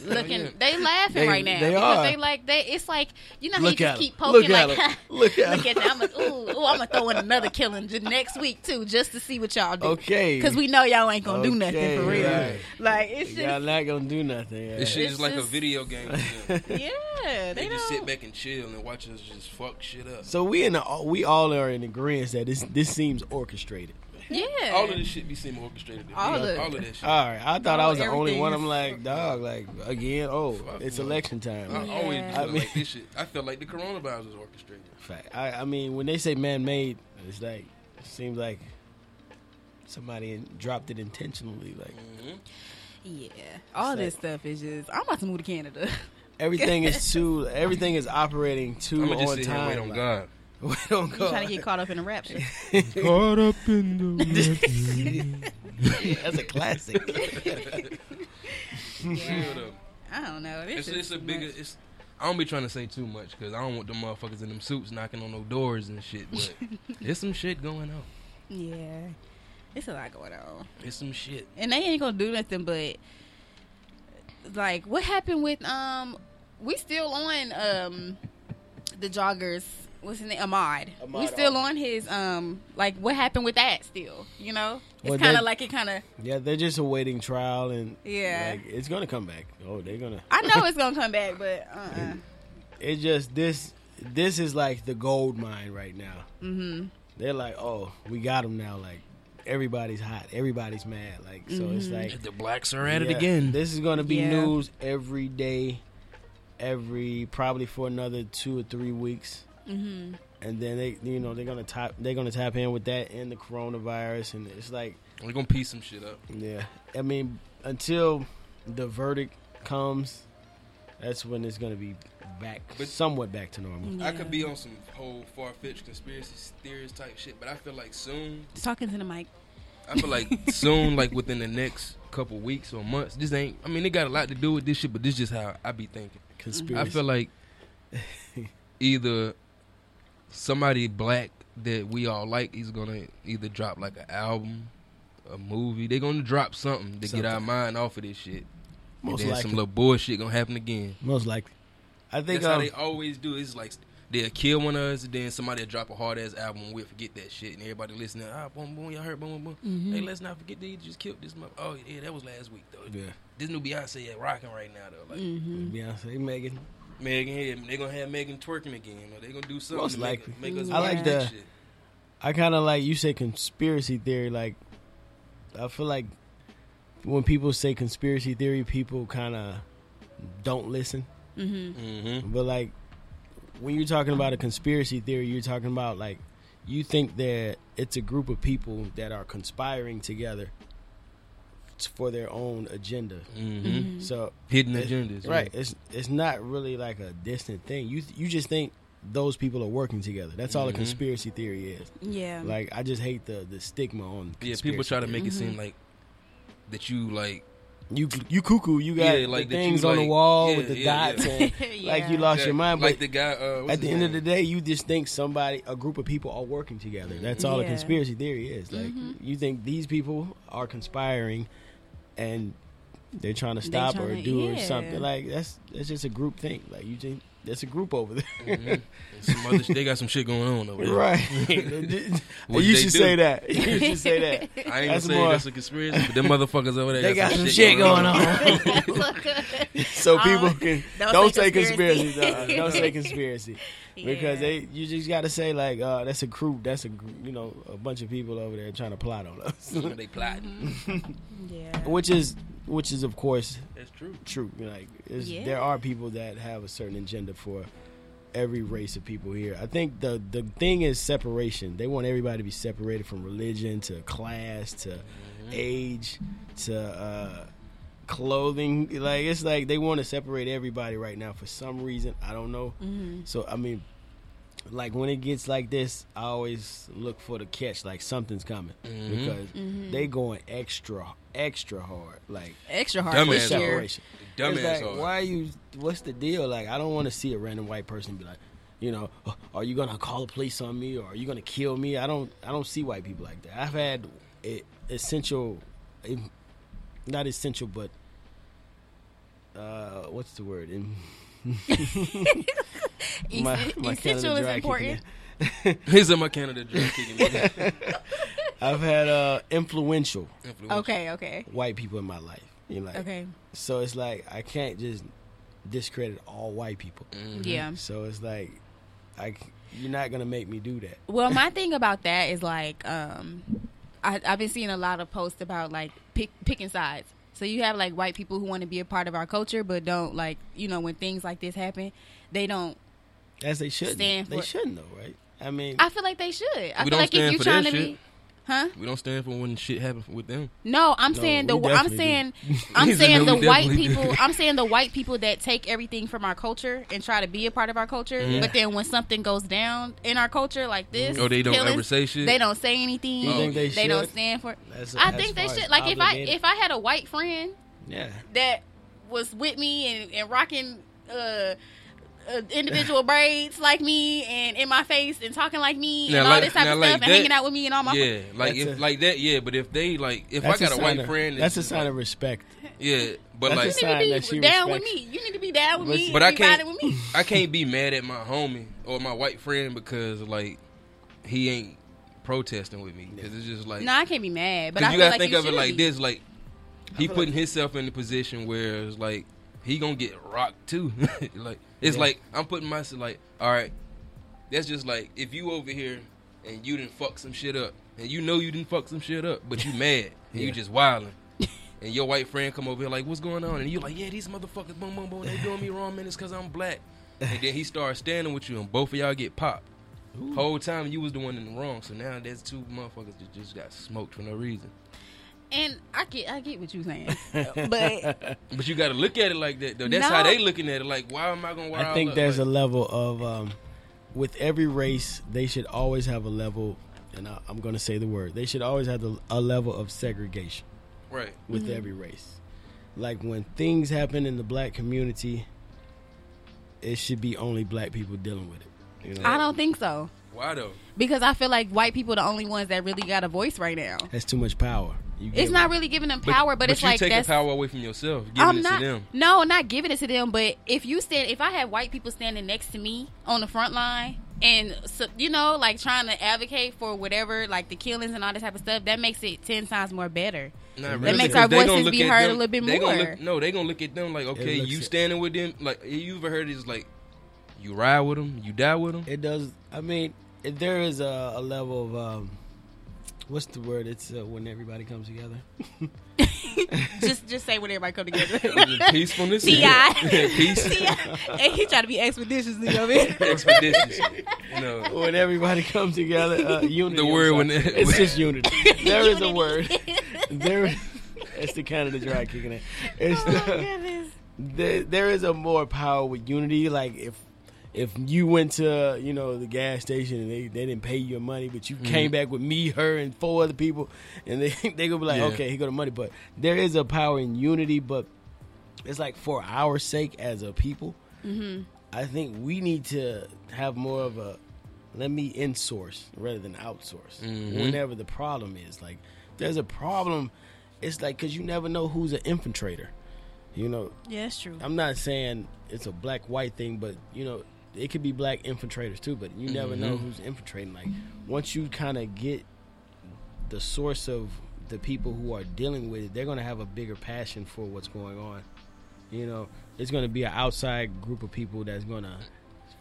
Speaker 2: Looking,
Speaker 3: yeah.
Speaker 2: they laughing
Speaker 4: They-
Speaker 2: right now.
Speaker 4: they are.
Speaker 2: They like they. It's like you know how
Speaker 4: Look
Speaker 2: you
Speaker 4: at
Speaker 2: just
Speaker 4: 'em.
Speaker 2: keep poking [laughs]
Speaker 4: Look at
Speaker 2: like
Speaker 4: 'em. Look at 'em.
Speaker 2: look at them. I'm like, ooh, ooh, I'm gonna throw in another killing just next week too, just to see what y'all do.
Speaker 4: Okay,
Speaker 2: Because we know y'all ain't gonna do nothing for real.
Speaker 4: right.
Speaker 2: Like it's
Speaker 4: y'all not gonna do nothing.
Speaker 3: This shit is like a video game. to [laughs] them.
Speaker 2: yeah.
Speaker 3: They
Speaker 2: They
Speaker 3: just sit back and chill and watch us just fuck shit up.
Speaker 4: So we in the, we all are in agreement that this this seems orchestrated.
Speaker 2: Yeah.
Speaker 3: All of this shit be seem orchestrated. to me.
Speaker 2: All of it.
Speaker 3: all of that shit.
Speaker 4: All right, I thought I was the only one.
Speaker 2: is
Speaker 4: I'm like, dog, like again. Oh,
Speaker 3: Fuck
Speaker 4: it's
Speaker 3: no.
Speaker 4: election time.
Speaker 3: I always
Speaker 2: Yeah.
Speaker 3: felt
Speaker 4: I mean-
Speaker 3: like this shit. I felt like the coronavirus was orchestrated.
Speaker 4: Fact. I, I mean, when they say man-made, it's like it seems like somebody in, dropped it intentionally. Like
Speaker 3: Mm-hmm.
Speaker 2: Yeah. All
Speaker 4: It's
Speaker 2: this stuff is just. I'm about to move to Canada.
Speaker 4: everything is [laughs] too, everything is operating too
Speaker 3: I'm just
Speaker 4: on
Speaker 3: sit here and
Speaker 4: time.
Speaker 3: wait on
Speaker 4: like,
Speaker 3: God. [laughs]
Speaker 4: Wait on
Speaker 2: I'm
Speaker 4: God.
Speaker 2: trying to get caught up in the rapture. [laughs]
Speaker 3: Caught up in the [laughs] rapture.
Speaker 4: That's a classic.
Speaker 2: Yeah. I don't know. This
Speaker 3: It's,
Speaker 2: is
Speaker 3: it's a bigger. It's. I don't be trying to say too much because I don't want them motherfuckers in them suits knocking on no doors and shit. But there's some shit going on.
Speaker 2: Yeah. It's a lot going on.
Speaker 3: It's some shit.
Speaker 2: And they ain't gonna do nothing but like what happened with um we still on um the joggers what's his name Ahmaud. we
Speaker 4: Ahmaud
Speaker 2: still on his um like what happened with that still, you know? It's
Speaker 4: Well,
Speaker 2: kinda like it kinda
Speaker 4: yeah, they're just awaiting trial, and
Speaker 2: Yeah.
Speaker 4: like, it's gonna come back. Oh, they're gonna.
Speaker 2: I know [laughs] it's gonna come back, but uh uh
Speaker 4: It's just this. This is like the gold mine right now.
Speaker 2: Mm-hmm.
Speaker 4: They're like, oh, we got them now. Like everybody's hot, everybody's mad. Like so, it's
Speaker 2: Mm-hmm.
Speaker 4: like
Speaker 3: The blacks are at it again.
Speaker 4: This is gonna be
Speaker 2: Yeah.
Speaker 4: news every day, every probably for another two or three weeks,
Speaker 2: Mm-hmm.
Speaker 4: and then they, you know, they're gonna tap, they're gonna tap in with that and the coronavirus, and it's like,
Speaker 3: We're gonna piece some shit up.
Speaker 4: yeah, I mean, until the verdict comes, that's when it's gonna be back,
Speaker 3: But-
Speaker 4: somewhat back to normal.
Speaker 3: I could be on some whole far fetched conspiracy theories type shit, but I feel like soon.
Speaker 2: Just talking to the mic.
Speaker 3: I feel like [laughs] soon, like within the next couple weeks or months. This ain't. I mean, it got a lot to do with this shit, but this just how I be thinking.
Speaker 4: Conspiracy.
Speaker 3: I feel like [laughs] either somebody black that we all like is gonna either drop like an album a movie. They're gonna drop something to get our mind off of this shit.
Speaker 4: Most
Speaker 3: and then
Speaker 4: likely.
Speaker 3: some little bullshit gonna happen again.
Speaker 4: Most likely. I think
Speaker 3: That's how
Speaker 4: um,
Speaker 3: they always do. It's like they'll kill one of us, then somebody will drop a hard ass album, and we'll forget that shit, and everybody listening. Ah, boom, boom, y'all heard, boom, boom, boom.
Speaker 2: Mm-hmm.
Speaker 3: Hey, let's not forget they just killed this. Mother- oh yeah, that was last week though.
Speaker 4: yeah,
Speaker 3: This new Beyonce yeah, rocking right now though. Like
Speaker 2: Mm-hmm.
Speaker 4: Beyonce, Megan.
Speaker 3: Megan, yeah, they gonna have Megan twerking again, or they gonna do something.
Speaker 4: Most
Speaker 3: to make,
Speaker 4: likely.
Speaker 3: make us
Speaker 2: I like
Speaker 4: the-
Speaker 3: that shit.
Speaker 4: I kind of like you say conspiracy theory. Like, I feel like when people say conspiracy theory, people kind of don't listen.
Speaker 2: Mm-hmm.
Speaker 3: Mm-hmm.
Speaker 4: But like, when you're talking about a conspiracy theory, you're talking about like you think that it's a group of people that are conspiring together for their own agenda.
Speaker 3: Mm-hmm.
Speaker 4: So
Speaker 3: Hidden agendas,
Speaker 4: right, it's it's not really like a distant thing. You you just think those people are working together. That's all a
Speaker 3: Mhm.
Speaker 4: conspiracy theory is.
Speaker 2: Yeah.
Speaker 4: Like I just hate the the stigma on.
Speaker 3: Yeah, people try to
Speaker 4: theory.
Speaker 3: make it seem like that you like
Speaker 4: you you cuckoo. You got
Speaker 3: Yeah, like
Speaker 4: the
Speaker 3: that you,
Speaker 4: things on the wall
Speaker 3: yeah,
Speaker 4: with the
Speaker 3: yeah,
Speaker 4: dots,
Speaker 3: yeah.
Speaker 4: and [laughs] like you
Speaker 2: Yeah.
Speaker 4: lost your mind. But
Speaker 3: like the guy. Uh, what's
Speaker 4: at the
Speaker 3: his
Speaker 4: end of the day, you just think somebody, a group of people, are working together. That's all a conspiracy theory is. Like
Speaker 2: Mhm.
Speaker 4: you think these people are conspiring, and they're trying to stop or
Speaker 2: tryna-
Speaker 4: do or something. Like that's that's just a group thing. Like you think that's a group over there.
Speaker 3: Mhm. Some other sh- they got some shit going on over there.
Speaker 4: Right. [laughs]
Speaker 3: What
Speaker 4: you should
Speaker 3: do?
Speaker 4: say that. You should say that. [laughs]
Speaker 3: I ain't
Speaker 4: That's
Speaker 3: gonna say
Speaker 4: more-
Speaker 3: that's a conspiracy, but them motherfuckers over there
Speaker 4: They got some shit going on. [laughs] so
Speaker 2: Oh,
Speaker 4: people can
Speaker 2: don't
Speaker 4: don't,
Speaker 2: say
Speaker 4: say
Speaker 2: conspiracy.
Speaker 4: conspiracy. no, don't say conspiracy because they you just got to say like uh, that's a group. That's a gr- you know a bunch of people over there trying to plot on us,
Speaker 3: they plotting.
Speaker 2: yeah.
Speaker 4: which is which is of course
Speaker 3: That's true.
Speaker 4: true. Like
Speaker 2: Yeah.
Speaker 4: there are people that have a certain agenda for every race of people here. I think the the thing is separation. They want everybody to be separated from religion to class to age to uh, clothing. Like it's like they want to separate everybody right now for some reason. I don't know.
Speaker 2: Mm-hmm.
Speaker 4: So I mean. Like when it gets like this, I always look for the catch. Like something's coming
Speaker 3: Mhm.
Speaker 4: because
Speaker 2: Mhm.
Speaker 4: they going extra, extra hard. Like
Speaker 2: Extra hard
Speaker 3: Dumbass
Speaker 2: for
Speaker 3: hard.
Speaker 2: sure.
Speaker 3: Dumbass
Speaker 4: like,
Speaker 3: hard.
Speaker 4: why are you? What's the deal? Like, I don't want to see a random white person be like, you know, "Oh, are you gonna call the police on me or are you gonna kill me? I don't. I don't see white people like that. I've had essential, em- not essential, but uh, what's the word? Em-
Speaker 2: Essen- essential is important.
Speaker 3: He's in my Canada Dry kicking. [laughs]
Speaker 4: I've had uh, influential
Speaker 3: Influential.
Speaker 2: Okay, okay.
Speaker 4: white people in my life. You know, like,
Speaker 2: Okay.
Speaker 4: so it's like I can't just discredit all white people.
Speaker 3: Mhm.
Speaker 2: Yeah.
Speaker 4: So it's like, I c- you're not gonna make me do that.
Speaker 2: Well, my [laughs] thing about that is like, um, I, I've been seeing a lot of posts about like pick, picking sides. So you have like white people who want to be a part of our culture, but don't like, you know, when things like this happen, they don't.
Speaker 4: As they should.
Speaker 2: Stand
Speaker 4: They shouldn't though, right? I mean,
Speaker 2: I feel like they should. I
Speaker 3: We
Speaker 2: feel
Speaker 3: don't
Speaker 2: like if
Speaker 3: stand
Speaker 2: you're
Speaker 3: for
Speaker 2: trying
Speaker 3: that
Speaker 2: to
Speaker 3: shit.
Speaker 2: be, huh?
Speaker 3: We don't stand for when shit happens with them.
Speaker 2: No, I'm
Speaker 4: No,
Speaker 2: saying the I'm saying [laughs]
Speaker 4: do.
Speaker 2: I'm saying
Speaker 3: no,
Speaker 2: the white
Speaker 3: definitely do.
Speaker 2: people [laughs] I'm saying the white people that take everything from our culture and try to be a part of our culture,
Speaker 3: Mhm.
Speaker 2: but then when something goes down in our culture like this,
Speaker 3: Or they don't
Speaker 2: killings,
Speaker 3: ever say shit.
Speaker 2: They don't say anything.
Speaker 4: You think they
Speaker 2: they don't stand for.
Speaker 4: that's,
Speaker 2: I
Speaker 4: as
Speaker 2: think they should.
Speaker 4: as
Speaker 2: Like if I if I had a white friend
Speaker 4: yeah,
Speaker 2: that was with me and, and rocking uh, uh, individual [laughs] braids like me and in my face and talking like me
Speaker 3: Now,
Speaker 2: and all
Speaker 3: like-
Speaker 2: this type of
Speaker 3: like
Speaker 2: stuff and hanging out with me and all my
Speaker 3: yeah, like
Speaker 4: That's
Speaker 3: if
Speaker 4: a-
Speaker 3: like that, yeah. But if they like, if I got a,
Speaker 4: sign
Speaker 3: white
Speaker 4: of-
Speaker 3: friend,
Speaker 4: That's a sign
Speaker 3: like-
Speaker 4: of respect.
Speaker 3: yeah. But
Speaker 4: That's a
Speaker 3: like,
Speaker 2: you
Speaker 4: sign
Speaker 2: need
Speaker 4: that
Speaker 2: to
Speaker 4: she
Speaker 2: be down with me. You need to be down with
Speaker 4: But-
Speaker 2: me.
Speaker 3: but
Speaker 2: and
Speaker 3: I
Speaker 2: be
Speaker 3: can't,
Speaker 2: with me.
Speaker 3: I can't be mad at my homie or my white friend because like he ain't protesting with me because it's just like
Speaker 2: No, I can't be mad, but I
Speaker 3: you gotta
Speaker 2: like
Speaker 3: think of it like
Speaker 2: be.
Speaker 3: this: like he putting himself in the position where it's like he gonna get rocked too. [laughs] like it's
Speaker 4: Yeah.
Speaker 3: like I'm putting myself like, all right, that's just like if you over here and you didn't fuck some shit up, and you know you didn't fuck some shit up, but you [laughs] mad and you just wilding. [laughs] And your white friend come over here like, what's going on? And you like, yeah, these motherfuckers, boom, boom, boom, they doing me wrong, man. It's because I'm black. And then he starts standing with you, and both of y'all get popped. Whole time you was the one in the wrong, so now there's two motherfuckers that just got smoked for no reason.
Speaker 2: And I get, I get what you're saying, [laughs] but
Speaker 3: But you got to look at it like that, though. That's how they looking at it. Like, why am I gonna?
Speaker 4: I think
Speaker 3: up?
Speaker 4: there's a level of um, with every race, they should always have a level, and I, I'm going to say the word. They should always have the, a level of segregation
Speaker 3: right.
Speaker 4: with every race. Like when things happen in the black community, it should be only black people dealing with it. You know,
Speaker 2: I don't think so
Speaker 3: Why though?
Speaker 2: because I feel like white people are the only ones that really got a voice right now.
Speaker 4: that's too much power.
Speaker 2: It's not really giving them power, but, it's
Speaker 3: you
Speaker 2: like
Speaker 3: taking
Speaker 2: that's
Speaker 3: power away from yourself, giving
Speaker 2: I'm
Speaker 3: it
Speaker 2: not.
Speaker 3: to them.
Speaker 2: No, not giving it to them. But if you stand, if I had white people standing next to me on the front line, and so, you know, like trying to advocate for whatever, like the killings and all this type of stuff, that makes it ten times more better.
Speaker 3: Not
Speaker 4: That
Speaker 3: really,
Speaker 2: makes our
Speaker 3: they gonna
Speaker 2: voices
Speaker 3: look
Speaker 2: be
Speaker 3: at
Speaker 2: heard a little bit
Speaker 3: they gonna
Speaker 2: more.
Speaker 3: Look, no, they're gonna look at them like, okay, you
Speaker 4: at-
Speaker 3: standing with them. Like you ever heard it's like, you ride with them, you die with them.
Speaker 4: It does. I mean, it, there is a, a level of um, what's the word? It's uh, when everybody comes together. [laughs]
Speaker 2: just, just say when everybody come together. [laughs]
Speaker 3: Peacefulness,
Speaker 2: Ti, [laughs]
Speaker 3: peace,
Speaker 2: and he trying to be expeditiously over here.
Speaker 3: expeditious. You know,
Speaker 4: when everybody comes together, uh, unity.
Speaker 3: The word
Speaker 4: sorry.
Speaker 3: when-
Speaker 4: it's just unity. There is a word. There, it's the Canada dry kicking it. It's
Speaker 2: Oh
Speaker 4: the,
Speaker 2: goodness.
Speaker 4: there, there is a more power with unity. Like if if you went to you know the gas station and they, they didn't pay you your money, but you came back with me, her, and four other people, and they [laughs] they gonna be like,
Speaker 3: Yeah.
Speaker 4: okay, he got the money. But there is a power in unity. But it's like for our sake as a people, I think we need to have more of a let me insource rather than outsource.
Speaker 3: Mhm.
Speaker 4: Whenever the problem is like, there's a problem. It's like because you never know who's an infiltrator. You know,
Speaker 2: Yeah, that's true.
Speaker 4: I'm not saying it's a black white thing, but you know, it could be black infiltrators too. But you never know
Speaker 3: Mhm.
Speaker 4: who's infiltrating. Like once you kind of get the source of the people who are dealing with it, they're gonna have a bigger passion for what's going on. You know, it's gonna be an outside group of people that's gonna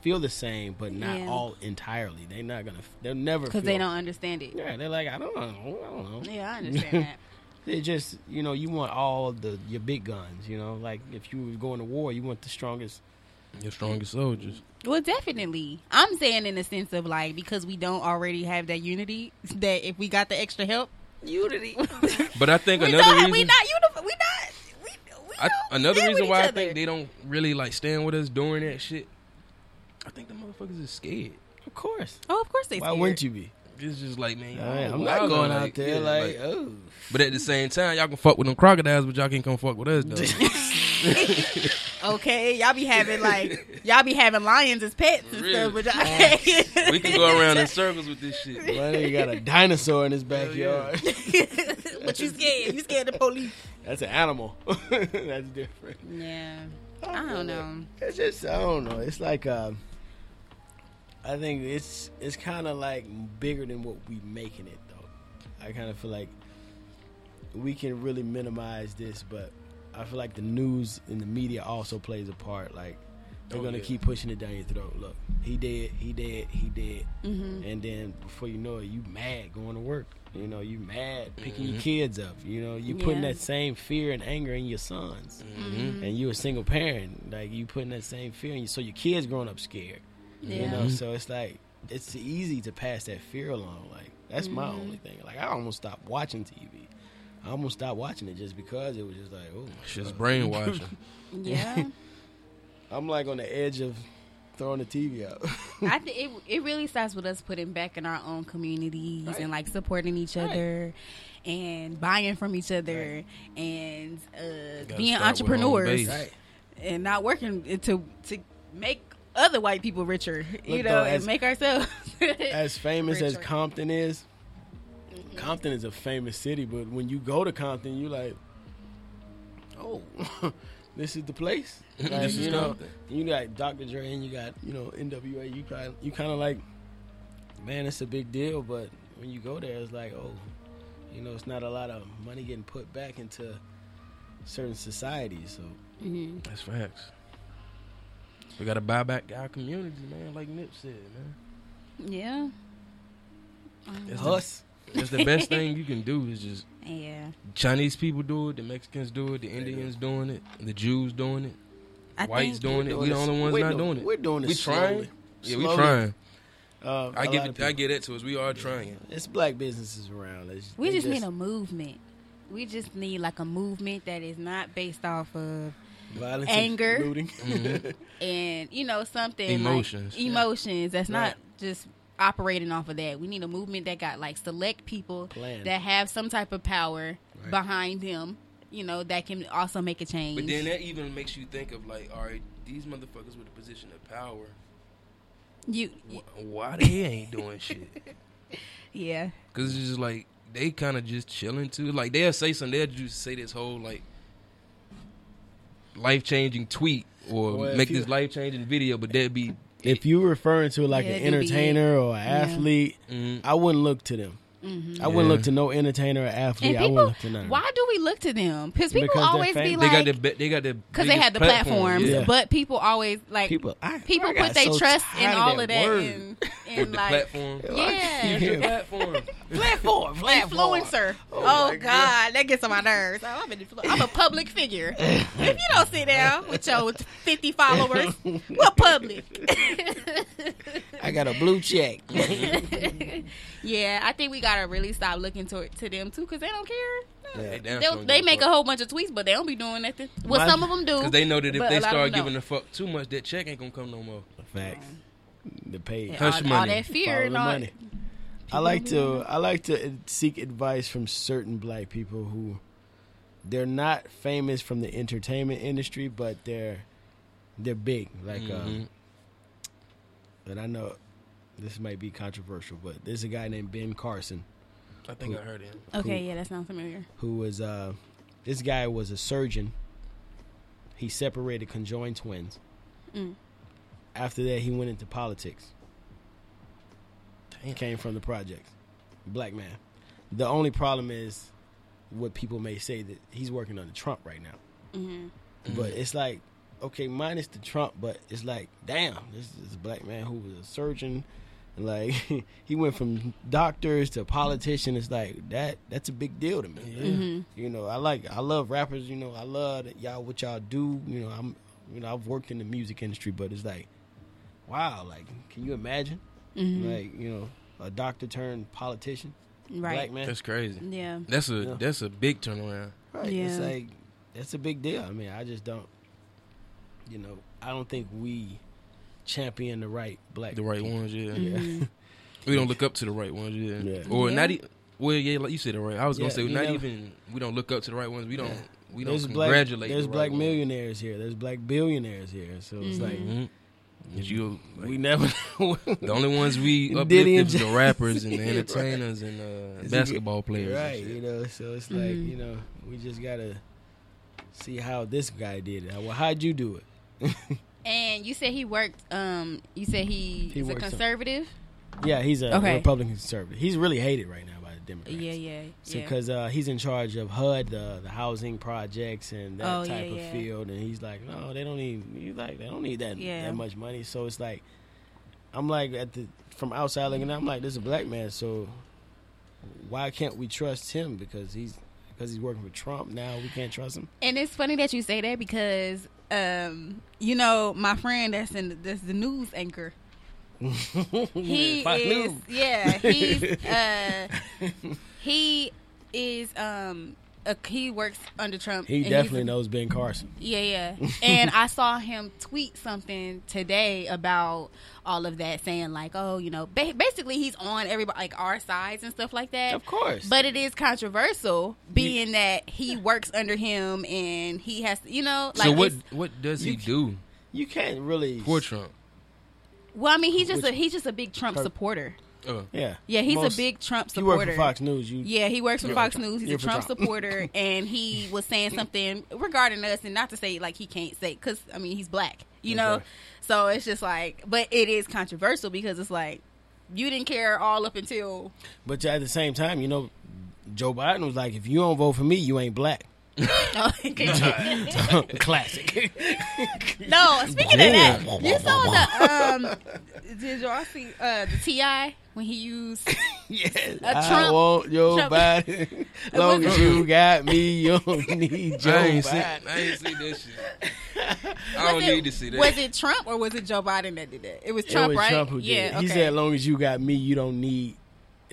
Speaker 4: feel the same, but not
Speaker 2: Yeah.
Speaker 4: all entirely. They're not gonna. They'll never
Speaker 2: Because they don't understand it.
Speaker 4: Yeah, they're like, I don't know. I don't know.
Speaker 2: Yeah, I understand that. [laughs]
Speaker 4: It just, you know, you want all the your big guns. You know, like if you were going to war, you want the strongest.
Speaker 3: Your strongest soldiers.
Speaker 2: Well, definitely. I'm saying in the sense of like because we don't already have that unity, [laughs] that if we got the extra help, unity. [laughs]
Speaker 3: But I think
Speaker 2: we
Speaker 3: another
Speaker 2: don't have,
Speaker 3: reason,
Speaker 2: we not unified. We not. We, we
Speaker 3: I,
Speaker 2: don't
Speaker 3: another
Speaker 2: stand
Speaker 3: reason
Speaker 2: with
Speaker 3: why
Speaker 2: each
Speaker 3: I think
Speaker 2: other.
Speaker 3: they don't really like stand with us during that shit. I think the motherfuckers is scared.
Speaker 4: Of course.
Speaker 2: Oh, of course they.
Speaker 4: Why
Speaker 2: scared.
Speaker 4: wouldn't you be?
Speaker 3: It's just like man,
Speaker 4: All right,
Speaker 3: y'all
Speaker 4: I'm not
Speaker 3: wild
Speaker 4: going
Speaker 3: out,
Speaker 4: out there
Speaker 3: yeah,
Speaker 4: like, oh.
Speaker 3: But at the same time, y'all can fuck with them crocodiles, but y'all can't come fuck with us though. [laughs]
Speaker 2: Okay, y'all be having [laughs] like y'all be having lions as pets and
Speaker 3: Really?
Speaker 2: stuff, but y'all [laughs]
Speaker 3: we can go around in circles with this shit.
Speaker 4: Why they got a dinosaur in his backyard? [laughs]
Speaker 2: but you scared? You scared the police?
Speaker 4: That's an animal. That's different.
Speaker 2: Yeah, I don't know.
Speaker 4: It's just I don't know. It's like um, I think it's it's kind of like bigger than what we making it though. I kind of feel like we can really minimize this, but I feel like the news and the media also plays a part. Like they're
Speaker 3: Oh,
Speaker 4: gonna
Speaker 3: yeah.
Speaker 4: keep pushing it down your throat. Look, he did, he did, he did,
Speaker 2: Mm-hmm.
Speaker 4: and then before you know it, you mad going to work. You know, you mad picking your
Speaker 3: Mhm.
Speaker 4: kids up. You know, you putting
Speaker 2: Yeah.
Speaker 4: that same fear and anger in your sons
Speaker 3: hmm
Speaker 4: and you a single parent, like you putting that same fear in you, so your kids growing up scared. You know,
Speaker 3: Mhm.
Speaker 4: so it's like it's easy to pass that fear along. Like that's my
Speaker 2: Mhm.
Speaker 4: only thing. Like I almost stopped watching TV. I almost stopped watching it just because it was just like, oh,
Speaker 3: It's just brainwashing. [laughs]
Speaker 2: Yeah,
Speaker 4: I'm like on the edge of throwing the TV out.
Speaker 2: I [laughs] think it it really starts with us putting back in our own communities
Speaker 4: Right.
Speaker 2: and like supporting each
Speaker 4: Right.
Speaker 2: other and buying from each other and uh, being
Speaker 3: start with home
Speaker 2: entrepreneurs
Speaker 4: right.
Speaker 2: and not working to to make other white people richer, you know,
Speaker 4: though,
Speaker 2: and
Speaker 4: as-
Speaker 2: make ourselves [laughs]
Speaker 4: As famous as Compton is, Compton is a famous city, but when you go to Compton, you're like, oh, [laughs] this is the place. [laughs] Like,
Speaker 3: This is
Speaker 4: you know,
Speaker 3: Compton.
Speaker 4: you got Dr. Dre and you got you know NWA. You kind you kind of like, man, it's a big deal. But when you go there, it's like, oh, you know, it's not a lot of money getting put back into certain societies. So
Speaker 2: Mhm.
Speaker 3: That's facts. We gotta buy back our community, man. Like Nip said, man.
Speaker 2: yeah,
Speaker 3: That's the,
Speaker 4: us,
Speaker 3: that's the best thing you can do. Is just [laughs]
Speaker 2: yeah.
Speaker 3: Chinese people do it, the Mexicans do it, the Indians doing it, the Jews doing it,
Speaker 2: I
Speaker 3: whites
Speaker 2: think,
Speaker 3: doing it. We the only ones not
Speaker 4: doing,
Speaker 3: doing it.
Speaker 4: We're doing it.
Speaker 3: We trying.
Speaker 4: slowly.
Speaker 3: Yeah, we
Speaker 4: Slowly.
Speaker 3: trying.
Speaker 4: Uh,
Speaker 3: I
Speaker 4: a
Speaker 3: give it. I
Speaker 4: people-
Speaker 3: get that to us. We are trying.
Speaker 4: It's black businesses around. It's-
Speaker 2: we
Speaker 4: they
Speaker 2: just need a movement. We just need like a movement that is not based off of
Speaker 4: violence,
Speaker 2: anger.
Speaker 4: and looting.
Speaker 3: Mhm. [laughs]
Speaker 2: and you know something
Speaker 3: Emotions.
Speaker 2: like emotions that's
Speaker 4: Right.
Speaker 2: not just operating off of that we need a movement that got like select people
Speaker 4: Plan.
Speaker 2: that have some type of power
Speaker 4: Right.
Speaker 2: behind them you know that can also make a change
Speaker 3: But then that even makes you think of like, all right, these motherfuckers with a position of power,
Speaker 2: you
Speaker 3: wh- why they ain't doing shit? [laughs]
Speaker 2: yeah
Speaker 3: Because it's just like they kind of just chilling too. Like they'll say something, they'll just say this whole like life changing tweet or
Speaker 4: Well, if
Speaker 3: make
Speaker 4: you-
Speaker 3: this life changing video, but that'd be
Speaker 4: If you're referring to like
Speaker 2: Yeah,
Speaker 4: an
Speaker 2: it be
Speaker 4: entertainer or an
Speaker 2: Yeah.
Speaker 4: athlete,
Speaker 3: mm,
Speaker 4: I wouldn't look to them. I wouldn't
Speaker 3: Yeah.
Speaker 4: look to no entertainer or athlete.
Speaker 2: And
Speaker 4: I wouldn't look to none.
Speaker 2: why
Speaker 4: them.
Speaker 2: Do we look to them? Because people
Speaker 4: Because they're
Speaker 2: always be
Speaker 4: famous.
Speaker 3: they got
Speaker 2: like,
Speaker 3: the be- they got the
Speaker 2: because they
Speaker 3: biggest
Speaker 2: had the
Speaker 3: platform,
Speaker 2: platforms,
Speaker 4: yeah.
Speaker 2: but people always like
Speaker 4: People, I,
Speaker 2: people
Speaker 4: I got
Speaker 2: put their
Speaker 4: so
Speaker 2: trust in
Speaker 4: tired
Speaker 2: all of that
Speaker 4: word.
Speaker 2: in,
Speaker 3: with
Speaker 2: in
Speaker 3: the
Speaker 2: like
Speaker 3: platform.
Speaker 2: yeah. [laughs]
Speaker 4: Yeah.
Speaker 3: platform.
Speaker 4: Platform, [laughs] platform.
Speaker 2: influencer.
Speaker 4: Oh,
Speaker 2: Oh,
Speaker 4: my
Speaker 2: God. that gets on my nerves. Oh, I'm, an influ- I'm a public figure. [laughs] if you don't sit down with your 50 followers, what public?
Speaker 4: I got a blue check.
Speaker 2: yeah, I think we gotta really stop looking to to them too, because they don't care.
Speaker 4: Yeah.
Speaker 3: damn
Speaker 2: They'll, they make a
Speaker 3: fuck.
Speaker 2: whole bunch of tweets, but they don't be doing nothing. Well,
Speaker 4: My-
Speaker 2: some of them do.
Speaker 3: Cause they know that if they
Speaker 2: a lot of
Speaker 3: start giving
Speaker 2: don't.
Speaker 3: a fuck too much, that check ain't gonna come no more.
Speaker 4: Facts. The pay.
Speaker 2: Yeah,
Speaker 3: Hush
Speaker 2: all,
Speaker 3: money.
Speaker 2: all that fear
Speaker 4: Follow
Speaker 2: and
Speaker 4: the
Speaker 2: all.
Speaker 4: money. I like to I like to seek advice from certain black people who they're not famous from the entertainment industry, but they're they're big. Like,
Speaker 3: Mhm.
Speaker 4: um, and I know this might be controversial, but there's a guy named Ben Carson
Speaker 3: I think I heard him.
Speaker 2: Okay, yeah, that sounds familiar.
Speaker 4: who was uh, this guy was a surgeon. He separated conjoined twins.
Speaker 2: Mm.
Speaker 4: After that, he went into politics. He came from the projects. Black man. The only problem is what people may say that he's working under Trump right now.
Speaker 2: hmm
Speaker 4: But it's like, okay, minus the Trump, but it's like, damn, this is a black man who was a surgeon. And like [laughs] he went from doctors to politician. It's like that. That's a big deal to me.
Speaker 2: hmm
Speaker 4: You know, I like, I love rappers. You know, I love that y'all what y'all do. You know, I'm, you know, I've worked in the music industry, but it's like, wow, like, can you imagine?
Speaker 2: hmm
Speaker 4: Like, you know, a doctor turned politician,
Speaker 2: right.
Speaker 4: black man.
Speaker 3: That's crazy.
Speaker 2: Yeah.
Speaker 3: That's a
Speaker 4: Yeah.
Speaker 3: that's a big turnaround.
Speaker 4: Right. It's like that's a big deal. I mean, I just don't. You know, I don't think we champion the right black.
Speaker 3: The right
Speaker 4: people.
Speaker 3: ones, yeah.
Speaker 4: Yeah.
Speaker 2: Mhm. [laughs]
Speaker 3: We don't look up to the right ones, yeah.
Speaker 4: Yeah.
Speaker 3: Or
Speaker 2: Yeah.
Speaker 3: not even. Well, yeah, like you said it right. I was gonna
Speaker 4: Yeah,
Speaker 3: say not
Speaker 4: know-
Speaker 3: even. We don't look up to the right ones. We don't.
Speaker 4: Yeah.
Speaker 3: We don't
Speaker 4: There's black.
Speaker 3: congratulate.
Speaker 4: There's
Speaker 3: the
Speaker 4: black
Speaker 3: right ones.
Speaker 4: millionaires here. There's black billionaires here. So it's like
Speaker 3: Mhm. You, like,
Speaker 4: we never. [laughs]
Speaker 3: the only ones we [laughs]
Speaker 4: Diddy
Speaker 3: uplift
Speaker 4: and
Speaker 3: is the rappers and the
Speaker 4: Right.
Speaker 3: entertainers and uh,
Speaker 4: Is he
Speaker 3: basketball players.
Speaker 4: right. You know. So it's like
Speaker 2: Mhm.
Speaker 4: you know we just gotta see how this guy did it. Well, how'd you do it?
Speaker 2: And you said he worked. Um, you said he,
Speaker 4: He
Speaker 2: is a conservative.
Speaker 4: Yeah, he's a
Speaker 2: Okay.
Speaker 4: Republican conservative. He's really hated right now by the Democrats.
Speaker 2: Yeah, yeah,
Speaker 4: So
Speaker 2: yeah.
Speaker 4: because uh, he's in charge of HUD, the the housing projects and that
Speaker 2: Oh,
Speaker 4: type
Speaker 2: yeah,
Speaker 4: of
Speaker 2: yeah.
Speaker 4: field, and he's like, no, they don't need. He's like, they don't need that
Speaker 2: Yeah.
Speaker 4: that much money. So it's like, I'm like at the from outside looking, I'm like, this is a black man, so why can't we trust him? Because he's because he's working for Trump now, we can't trust him.
Speaker 2: And it's funny that you say that because, um, you know, my friend that's in that's the news anchor. [laughs] He is, yeah, he's [laughs] uh, he is um, a, he works under Trump.
Speaker 4: He definitely knows Ben Carson.
Speaker 2: Yeah, yeah. [laughs] and I saw him tweet something today about all of that, saying like, oh, you know, ba- basically he's on everybody like our sides and stuff like that.
Speaker 4: Of course,
Speaker 2: But it is controversial, being that he works under him and he has, you know, like.
Speaker 3: so what? What does he
Speaker 4: c-
Speaker 3: do
Speaker 4: you can't really.
Speaker 3: for Trump?
Speaker 2: Well, I mean, he's just
Speaker 4: Which-
Speaker 2: a he's just a big Trump
Speaker 4: Her-
Speaker 2: supporter.
Speaker 3: Uh,
Speaker 4: Yeah,
Speaker 2: Yeah, he's
Speaker 4: Most-
Speaker 2: a big Trump
Speaker 4: You work
Speaker 2: supporter.
Speaker 4: for Fox News. You
Speaker 2: Yeah, he works for Fox
Speaker 4: for
Speaker 2: News. He's a Trump
Speaker 4: Trump.
Speaker 2: supporter, [laughs] and he was saying something regarding us, and not to say like he can't say because I mean he's black, you know. So it's just like, but it is controversial because it's like you didn't care all up until
Speaker 4: But at the same time, you know, Joe Biden was like, if you don't vote for me, you ain't black. [laughs] [laughs] Classic.
Speaker 2: no. Speaking of that, you saw the um, did y'all see uh the T.I. when he used
Speaker 4: yes. [laughs]
Speaker 2: A
Speaker 4: I
Speaker 2: Trump-
Speaker 4: want Joe
Speaker 2: Trump-
Speaker 4: Biden. [laughs] Long as you [laughs] got me, you don't need Joe
Speaker 3: I ain't see.
Speaker 4: Biden.
Speaker 3: I ain't see that shit. I
Speaker 2: Was
Speaker 3: don't
Speaker 2: it-
Speaker 3: need to see that.
Speaker 2: Was it Trump or was it Joe Biden that did that? It was
Speaker 4: It
Speaker 2: Trump,
Speaker 4: was
Speaker 2: right?
Speaker 4: Trump who did
Speaker 2: yeah,
Speaker 4: it. He said, as long as you got me, you don't need,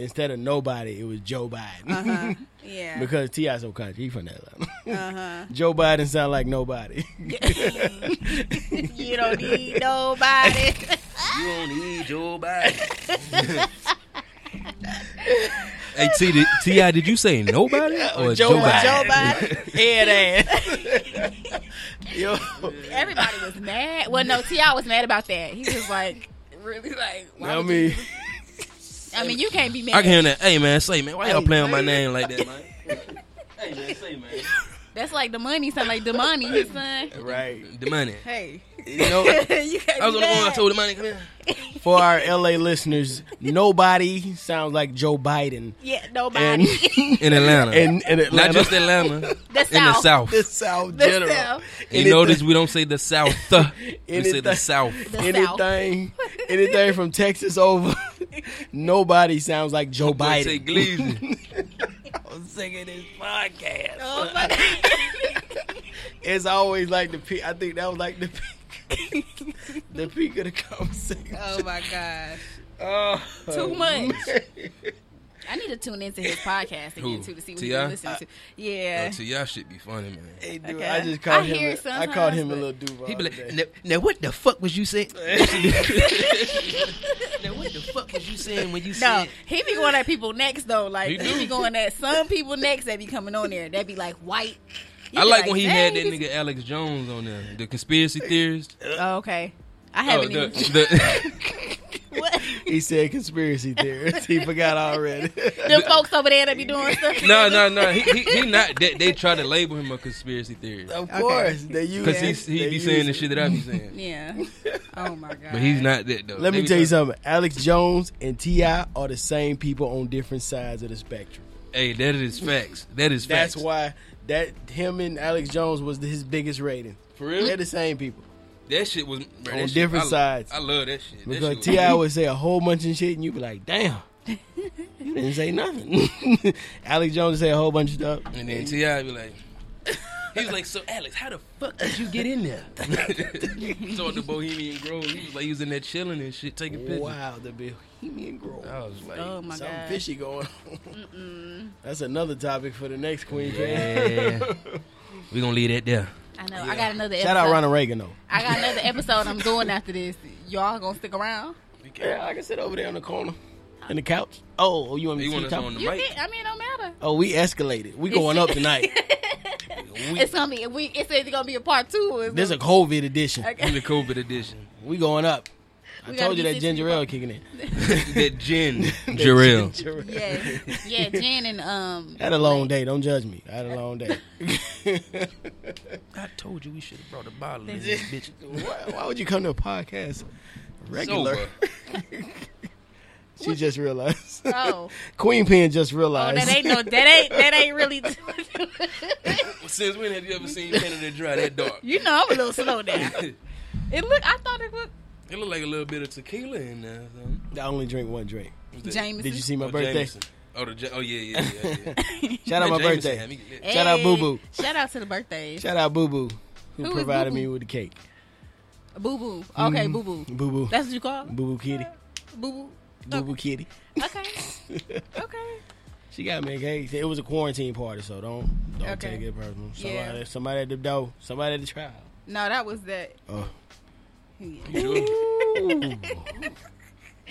Speaker 4: instead of nobody, it was Joe Biden.
Speaker 2: uh-huh. [laughs] Yeah.
Speaker 4: because T.I. so country. He from Atlanta.
Speaker 2: uh-huh. [laughs]
Speaker 4: Joe Biden sound like nobody. [laughs]
Speaker 2: you don't need nobody.
Speaker 3: You don't need Joe Biden. hey, T, did, T.I., did you say nobody or
Speaker 4: Joe,
Speaker 3: Joe,
Speaker 4: Biden.
Speaker 2: Joe Biden.
Speaker 4: Head ass. Yo.
Speaker 2: Everybody was mad. Well, no, T.I. was mad about that. He was like, really like, why
Speaker 4: I mean,
Speaker 2: you- I mean, you can't be mad.
Speaker 3: I can hear that. Hey man, say man, why y'all playing with my name like that, man? [laughs] hey man, say man.
Speaker 2: That's like the money. Sound like the money, his son.
Speaker 4: Right.
Speaker 3: The money.
Speaker 2: Hey,
Speaker 4: You know, [laughs]
Speaker 2: you
Speaker 3: I was on the phone. I told the money come here. [laughs]
Speaker 4: for our LA listeners, nobody sounds like Joe Biden.
Speaker 2: Yeah,
Speaker 4: And
Speaker 2: nobody. [laughs]
Speaker 3: In Atlanta.
Speaker 4: in, in Atlanta.
Speaker 3: Not just Atlanta.
Speaker 2: the
Speaker 3: in the
Speaker 2: South.
Speaker 3: South.
Speaker 4: the South
Speaker 2: The
Speaker 4: general.
Speaker 2: South.
Speaker 3: You
Speaker 4: Anything-
Speaker 3: notice we don't say the South. we say the South.
Speaker 2: The South.
Speaker 4: anything, anything from Texas over, nobody sounds like Joe
Speaker 3: Boy, say
Speaker 4: Biden.
Speaker 3: Gleason.
Speaker 4: I'm singing this podcast.
Speaker 2: Oh my god.
Speaker 4: It's always like the peak. I think that was like the peak, the peak of the conversation.
Speaker 2: oh my gosh.
Speaker 4: Oh,
Speaker 2: Too much.
Speaker 4: man.
Speaker 2: I need to tune into his podcast again
Speaker 3: Who?
Speaker 2: too to see what
Speaker 3: T.I.?
Speaker 2: he's listening to. Yeah.
Speaker 3: Oh, so y'all shit be funny, man.
Speaker 4: Hey, dude,
Speaker 2: Okay.
Speaker 4: I just called
Speaker 2: I
Speaker 4: him.
Speaker 2: hear
Speaker 4: a-
Speaker 2: it
Speaker 4: I called him a little duval.
Speaker 3: He be like, now, now what the fuck was you saying? [laughs] now what the fuck was you saying when you
Speaker 2: No,
Speaker 3: said?
Speaker 2: he be going at people next though. Like
Speaker 3: He
Speaker 2: he, be going at some people next that be coming on there. That be like white. You
Speaker 3: I
Speaker 2: be
Speaker 3: like when he had that nigga Alex Jones on there, the conspiracy theorist.
Speaker 2: Oh, okay. I
Speaker 3: Oh,
Speaker 2: haven't
Speaker 3: the,
Speaker 2: even.
Speaker 3: the, [laughs]
Speaker 2: what?
Speaker 4: He said conspiracy theorist. he forgot already.
Speaker 2: Them folks over there that be doing stuff.
Speaker 3: no, no, no. He, he, he not. They, they try to label him a conspiracy theorist
Speaker 4: of course, they use
Speaker 3: because
Speaker 4: it.
Speaker 3: he he be
Speaker 4: use
Speaker 3: saying the shit that I be saying.
Speaker 2: Yeah. Oh my god. [laughs]
Speaker 3: But he's not that though.
Speaker 4: Let
Speaker 3: They
Speaker 4: me
Speaker 3: be
Speaker 4: tell you
Speaker 3: trying-
Speaker 4: something. Alex Jones and T.I. are the same people on different sides of the spectrum.
Speaker 3: Hey, that is facts. That is facts.
Speaker 4: That's why that him and Alex Jones was his biggest rating.
Speaker 3: For real,
Speaker 4: They're the same people.
Speaker 3: that shit was bro,
Speaker 4: On
Speaker 3: shit-
Speaker 4: different
Speaker 3: I-
Speaker 4: sides.
Speaker 3: I love that shit.
Speaker 4: Because
Speaker 3: was-
Speaker 4: T.I. would say a whole bunch of shit, and you'd be like, "Damn, [laughs] you didn't say nothing." [laughs] Alex Jones would say a whole bunch of stuff,
Speaker 3: And then T.I. be like, [laughs] he was like, so Alex, how the fuck did you get in there? [laughs] so the Bohemian Grove, he was like, he was in there chilling and shit, taking pictures.
Speaker 4: Wow, the Bohemian Grove.
Speaker 3: I was like,
Speaker 2: Oh my
Speaker 4: Something
Speaker 2: god.
Speaker 4: fishy going on. That's another topic for the next Queen
Speaker 3: yeah,
Speaker 4: fan. [laughs]
Speaker 3: we gonna leave that there.
Speaker 2: I know. I got another.
Speaker 4: Shout out Ronald Reagan though.
Speaker 2: I got another episode I'm doing after this. Y'all gonna stick around?
Speaker 4: Yeah, I can sit over there on the corner, in the couch. Oh, oh, you want me
Speaker 3: You
Speaker 4: to
Speaker 3: want
Speaker 4: see
Speaker 3: us
Speaker 4: top?
Speaker 3: on the
Speaker 2: You
Speaker 3: mic?
Speaker 2: can. I mean, it don't matter.
Speaker 4: Oh, we escalated. We going up tonight. [laughs] We-
Speaker 2: It's gonna be. We. It's either gonna be a part two. Or it's
Speaker 4: a
Speaker 2: gonna-
Speaker 4: COVID edition.
Speaker 2: Okay.
Speaker 3: In the COVID edition,
Speaker 4: We going up. I
Speaker 2: We
Speaker 4: told you that
Speaker 2: be
Speaker 4: ginger
Speaker 2: 60
Speaker 4: ale kicking in. [laughs] [laughs]
Speaker 3: that gin, Jarrell.
Speaker 4: Ginger ale.
Speaker 2: Yeah, yeah, Jen and um.
Speaker 4: I had a long day. Don't judge me. I had a long day.
Speaker 3: I told you we should have brought a bottle of this bitch.
Speaker 4: why, why would you come to a podcast regular?
Speaker 3: Sober.
Speaker 4: She just realized.
Speaker 2: Oh, [laughs]
Speaker 4: Queen Pin just realized.
Speaker 2: oh,
Speaker 4: realized.
Speaker 2: that ain't no. That ain't. That ain't really. [laughs] [laughs]
Speaker 3: Since when have you ever seen Canada Dry that dark?
Speaker 2: you know, I'm a little slow down.
Speaker 3: it
Speaker 2: It look. I thought it looked.
Speaker 3: It looked like a little bit of tequila in there. Something.
Speaker 4: I only drink one drink.
Speaker 3: What's?
Speaker 2: Jameson.
Speaker 4: Did you see my
Speaker 3: Oh,
Speaker 4: birthday?
Speaker 3: Jameson. Oh, the, Ja- oh yeah, yeah, yeah. yeah.
Speaker 4: Shout out my
Speaker 3: Jameson
Speaker 4: birthday.
Speaker 3: had me lit.
Speaker 4: Shout out Boo Boo.
Speaker 2: Shout out to the birthdays.
Speaker 4: Shout out Boo Boo, who,
Speaker 2: Who is
Speaker 4: provided
Speaker 2: Boo
Speaker 4: me with the cake.
Speaker 2: Boo boo. Okay, mm-hmm. boo boo.
Speaker 4: Boo Boo.
Speaker 2: That's what you call?
Speaker 4: Boo Boo Kitty.
Speaker 2: boo boo.
Speaker 4: Boo Boo Kitty.
Speaker 2: Okay. [laughs] Okay.
Speaker 4: She got me cake. It was a quarantine party, so don't don't
Speaker 2: Okay.
Speaker 4: take it personal. Somebody,
Speaker 2: Yeah.
Speaker 4: somebody at the door. Somebody at the trial.
Speaker 2: No, that was that.
Speaker 4: Oh.
Speaker 2: Yeah. [laughs]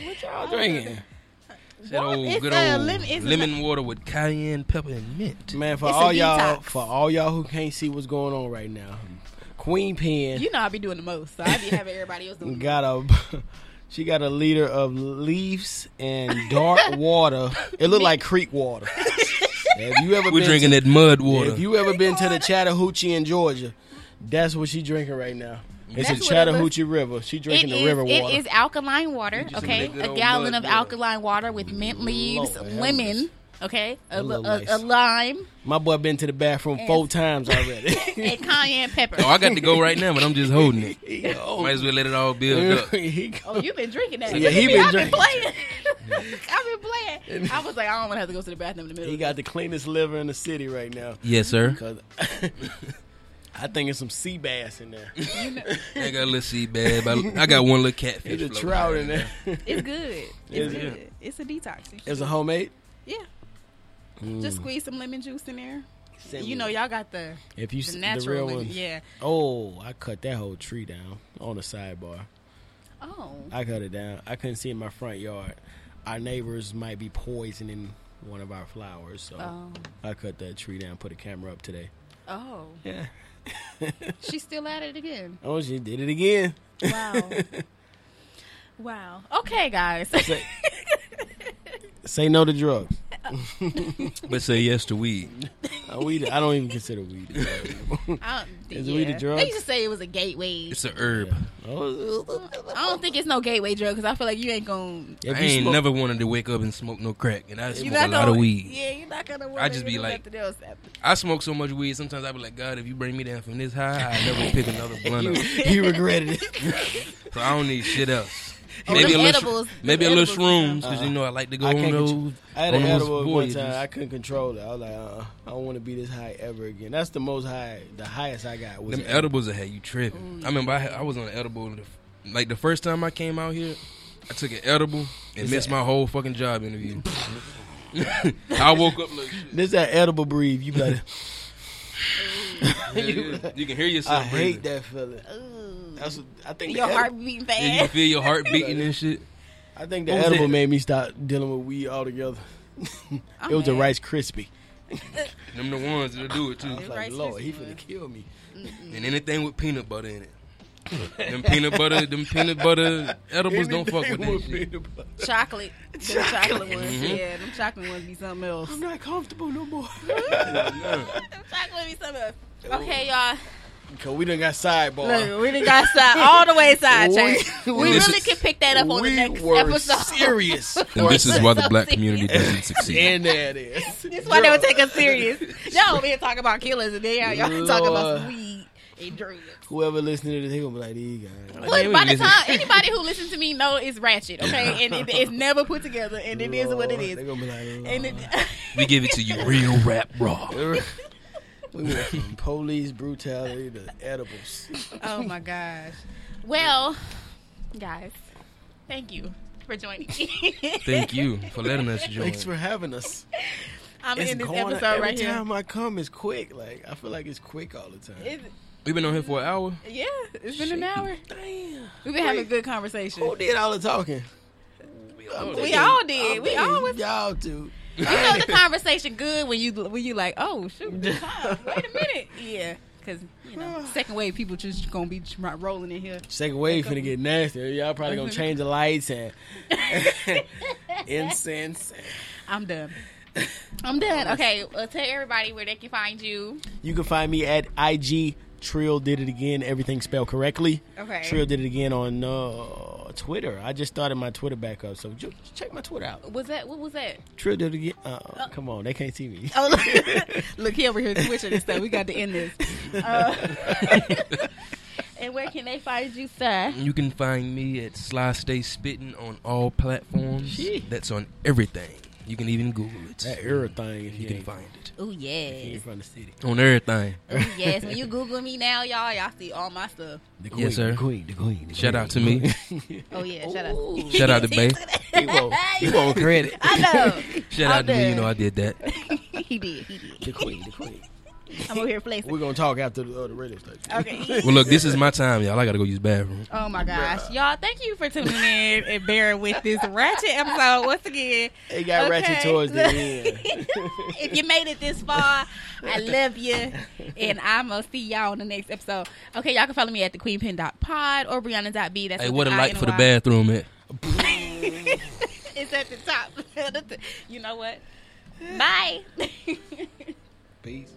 Speaker 4: What y'all drinking?
Speaker 3: That old
Speaker 2: It's
Speaker 3: good old
Speaker 2: lim-
Speaker 3: lemon water with cayenne pepper and mint.
Speaker 4: Man, for
Speaker 2: It's
Speaker 4: all y'all,
Speaker 2: detox.
Speaker 4: for all y'all who can't see what's going on right now, Queen Pin
Speaker 2: You know I be doing the most, so I be having everybody else do. it.
Speaker 4: got a, [laughs] she got a liter of leaves and dark [laughs] water. It looked like creek water. [laughs] Have you ever
Speaker 3: We're
Speaker 4: been
Speaker 3: drinking
Speaker 4: to,
Speaker 3: that mud water.
Speaker 4: If you ever been to the Chattahoochee in Georgia, that's what she drinking right now. It's
Speaker 2: That's
Speaker 4: the
Speaker 2: what it looks-
Speaker 4: Chattahoochee River. She
Speaker 2: It
Speaker 4: drinking the
Speaker 2: is,
Speaker 4: river water.
Speaker 2: is alkaline water, okay? A gallon of
Speaker 3: water.
Speaker 2: alkaline water with mint leaves,
Speaker 4: Lord
Speaker 2: lemon,
Speaker 4: mercy.
Speaker 2: Okay? A,
Speaker 4: A
Speaker 2: a- a lime
Speaker 4: My boy been to the bathroom
Speaker 2: And-
Speaker 4: four times already. [laughs]
Speaker 2: and cayenne pepper.
Speaker 3: oh, I got to go right now, but I'm just holding it. [laughs]
Speaker 4: Yo.
Speaker 3: Might as well let it all build up. [laughs]
Speaker 2: Oh, you've been drinking that?
Speaker 4: Yeah, he
Speaker 2: at
Speaker 4: been
Speaker 2: I've
Speaker 4: drinking.
Speaker 2: playing. I've been playing. I was like, I don't want to have to go to the bathroom in the middle.
Speaker 4: He got the cleanest liver in the city right now.
Speaker 3: Yes, sir.
Speaker 4: Cause I think it's some sea bass in there.
Speaker 3: I got a little sea bass. but I got one little catfish.
Speaker 4: There's a trout in
Speaker 3: now.
Speaker 4: there.
Speaker 2: It's good. It's
Speaker 4: Is it?
Speaker 2: good. It's a detox.
Speaker 4: It's a homemade.
Speaker 2: Yeah.
Speaker 4: Mm.
Speaker 2: Just squeeze some lemon juice in there.
Speaker 4: Send
Speaker 2: You
Speaker 4: me
Speaker 2: know, y'all got the,
Speaker 4: if you
Speaker 2: the
Speaker 4: s- the
Speaker 2: natural
Speaker 4: real
Speaker 2: lemon.
Speaker 4: one.
Speaker 2: Yeah.
Speaker 4: Oh, I cut that whole tree down on the sidebar.
Speaker 2: Oh.
Speaker 4: I cut it down. I couldn't see in my front yard. Our neighbors might be poisoning one of our flowers, so
Speaker 2: Oh.
Speaker 4: I cut that tree down. Put a camera up today.
Speaker 2: Oh.
Speaker 4: Yeah. [laughs]
Speaker 2: She's still at it again.
Speaker 4: Oh, she did it again.
Speaker 2: Wow. [laughs] wow. Okay, guys.
Speaker 4: Say- Say no to drugs.
Speaker 3: But say yes to weed.
Speaker 4: Uh, weed. I don't even consider weed. a drug.
Speaker 2: I don't,
Speaker 4: Is
Speaker 2: yeah.
Speaker 4: weed a drug?
Speaker 2: They used to say it was a gateway.
Speaker 3: It's a herb.
Speaker 4: Oh,
Speaker 2: I don't think it's no gateway drug because I feel like you ain't gonna.
Speaker 4: if
Speaker 3: I
Speaker 4: you
Speaker 3: ain't
Speaker 4: smoke-
Speaker 3: never wanted to wake up and smoke no crack, and I
Speaker 2: You're
Speaker 3: smoke a lot
Speaker 2: gonna,
Speaker 3: of weed.
Speaker 2: Yeah, you're not gonna.
Speaker 3: I just be
Speaker 2: do
Speaker 3: like-
Speaker 2: nothing else after.
Speaker 3: I smoke so much weed. Sometimes I be like, God, if you bring me down from this high, I never pick another [laughs] blunt
Speaker 4: you,
Speaker 3: up.
Speaker 4: he regretted it. [laughs]
Speaker 3: So I don't need shit else.
Speaker 2: Oh,
Speaker 3: maybe a little,
Speaker 2: edibles-
Speaker 3: sh- maybe a little
Speaker 2: edibles
Speaker 3: shrooms because
Speaker 4: Uh-uh.
Speaker 3: you know I like to go
Speaker 4: I
Speaker 3: on those.
Speaker 4: control- I had
Speaker 3: on
Speaker 4: an
Speaker 3: those
Speaker 4: edible one time. I couldn't control it. I was like, uh, I don't want to be this high ever again. That's the most high. The highest I got was
Speaker 3: Them
Speaker 4: an
Speaker 3: edibles that had you tripping. I remember I, had, I was on an edible. the Like the first time I came out here, I took an edible and
Speaker 4: Is
Speaker 3: missed
Speaker 4: that-
Speaker 3: my whole fucking job interview. [laughs] [laughs] I woke up like shit.
Speaker 4: This that edible breathe. You better. [laughs]
Speaker 3: Yeah, yeah. You can hear yourself.
Speaker 4: I hate that feeling.
Speaker 2: Ooh.
Speaker 4: That's what, I think.
Speaker 2: Your
Speaker 4: the
Speaker 2: heart
Speaker 4: edible,
Speaker 2: beating
Speaker 3: Yeah, you feel your heart [laughs] beating and shit.
Speaker 4: I think the edible
Speaker 3: it?
Speaker 4: made me stop dealing with weed altogether.
Speaker 2: I'm [laughs]
Speaker 4: it was a. Rice Krispie. [laughs]
Speaker 3: Them the ones that'll do it
Speaker 4: I
Speaker 3: too.
Speaker 4: was
Speaker 2: Rice
Speaker 4: like, Lord, he
Speaker 2: Krispie
Speaker 4: finna kill me.
Speaker 3: And anything with peanut butter in it. them peanut butter, them peanut butter edibles don't fuck with
Speaker 4: Anything
Speaker 3: that shit.
Speaker 4: peanut.
Speaker 2: Chocolate. Them chocolate ones.
Speaker 4: Mm-hmm.
Speaker 3: Mhm.
Speaker 2: Yeah, them chocolate ones be something else.
Speaker 4: I'm not comfortable no more.
Speaker 3: Nah.
Speaker 2: Them chocolate be something else. Okay, y'all.
Speaker 4: Cause we done got sidebar.
Speaker 2: Look, we done got side all the way side.
Speaker 4: We-
Speaker 2: We, really
Speaker 3: is-
Speaker 2: can pick that up on
Speaker 4: we
Speaker 2: the next
Speaker 4: were
Speaker 2: episode.
Speaker 4: serious. [laughs]
Speaker 3: And this is why the black
Speaker 2: So
Speaker 3: community doesn't succeed. [laughs]
Speaker 4: and that is. it is.
Speaker 2: This is why they would take us serious. Y'all over here talking about killers and then y'all talking about
Speaker 4: Lord.
Speaker 2: some weed and drugs.
Speaker 4: Whoever listening to this, he gonna be like, these guys.
Speaker 3: Like,
Speaker 2: Look, by the
Speaker 3: listen-
Speaker 2: time anybody who listens to me know it's ratchet, okay, and it, it's never put together, and it is what it
Speaker 4: Lord,
Speaker 2: is.
Speaker 4: They gonna be like,
Speaker 2: And it,
Speaker 3: We give it to you real rap raw. [laughs]
Speaker 4: we went from [laughs] police brutality to edibles.
Speaker 2: oh my gosh. [laughs] Well, guys, thank you for joining me. [laughs]
Speaker 3: Thank you for letting us join.
Speaker 4: Thanks for having us.
Speaker 2: I'm
Speaker 4: It's
Speaker 2: in this
Speaker 4: going
Speaker 2: episode
Speaker 4: every
Speaker 2: right here.
Speaker 4: time I come, it's quick. Like I feel like it's quick all the time.
Speaker 2: It's,
Speaker 3: We've been on here for an hour.
Speaker 2: yeah, it's been an hour.
Speaker 4: Damn.
Speaker 2: We've been having a good conversation.
Speaker 4: Who did all the talking?
Speaker 3: all
Speaker 2: We
Speaker 3: did.
Speaker 2: all did.
Speaker 4: I'm
Speaker 2: We
Speaker 4: thinking
Speaker 2: always
Speaker 4: y'all two.
Speaker 2: You know the conversation good when you when you like, oh shoot, [laughs] wait a minute, yeah, because you know [sighs] second wave people just gonna be rolling in here.
Speaker 4: Second wave finna get nasty. Y'all probably gonna mm-hmm. change the lights and [laughs] [laughs] incense.
Speaker 2: I'm done. I'm done. Okay, well, tell everybody where they can find you.
Speaker 4: You can find me at IG Trill did it again. Everything spelled correctly.
Speaker 2: Okay.
Speaker 4: Trill did it again on uh, Twitter. I just started my Twitter back up, so ju- check my Twitter out.
Speaker 2: Was that what was that?
Speaker 4: Trill did it again. Uh, come on, they can't see me.
Speaker 2: Oh, look, [laughs] look he over here switching and stuff. We got to end this. Uh, [laughs] and where can they find you, sir?
Speaker 3: You can find me at Sly Stay Spitting on all platforms.
Speaker 4: Shit.
Speaker 3: That's on everything. You can even Google it.
Speaker 4: That everything if
Speaker 3: you
Speaker 4: you,
Speaker 3: can find it
Speaker 2: Oh
Speaker 4: yeah. you
Speaker 2: yes,
Speaker 4: ain't from the city.
Speaker 3: on everything.
Speaker 2: oh yes. When you Google me now, y'all, y'all see all my stuff.
Speaker 4: The
Speaker 3: Yes, sir.
Speaker 4: The queen, the queen. the
Speaker 3: Shout
Speaker 4: queen.
Speaker 3: out to me. [laughs]
Speaker 2: Oh yeah, shout out.
Speaker 3: Shout out to Bay.
Speaker 4: he won't. He [laughs] won't credit.
Speaker 2: I know.
Speaker 3: Shout
Speaker 2: I'm
Speaker 3: out to me. You know I did that. [laughs]
Speaker 2: he did. He did.
Speaker 4: The queen, the queen.
Speaker 2: I'm over here flexing.
Speaker 4: We're gonna talk after the, uh, the radio station.
Speaker 2: Okay. [laughs]
Speaker 3: Well, look, this is my time, y'all. I gotta go use the bathroom.
Speaker 2: Oh my gosh, y'all! Thank you for tuning in and bearing with this ratchet episode once again.
Speaker 4: It got ratchet towards the end. [laughs]
Speaker 2: if you made it this far, I [laughs] love you, and I'm gonna see y'all on the next episode. Okay, y'all can follow me at the queenpin.pod or briyanna.b. That's
Speaker 3: Hey, what a
Speaker 2: I
Speaker 3: light for the bathroom at?
Speaker 2: it's at the top. you know what? Bye.
Speaker 4: Peace.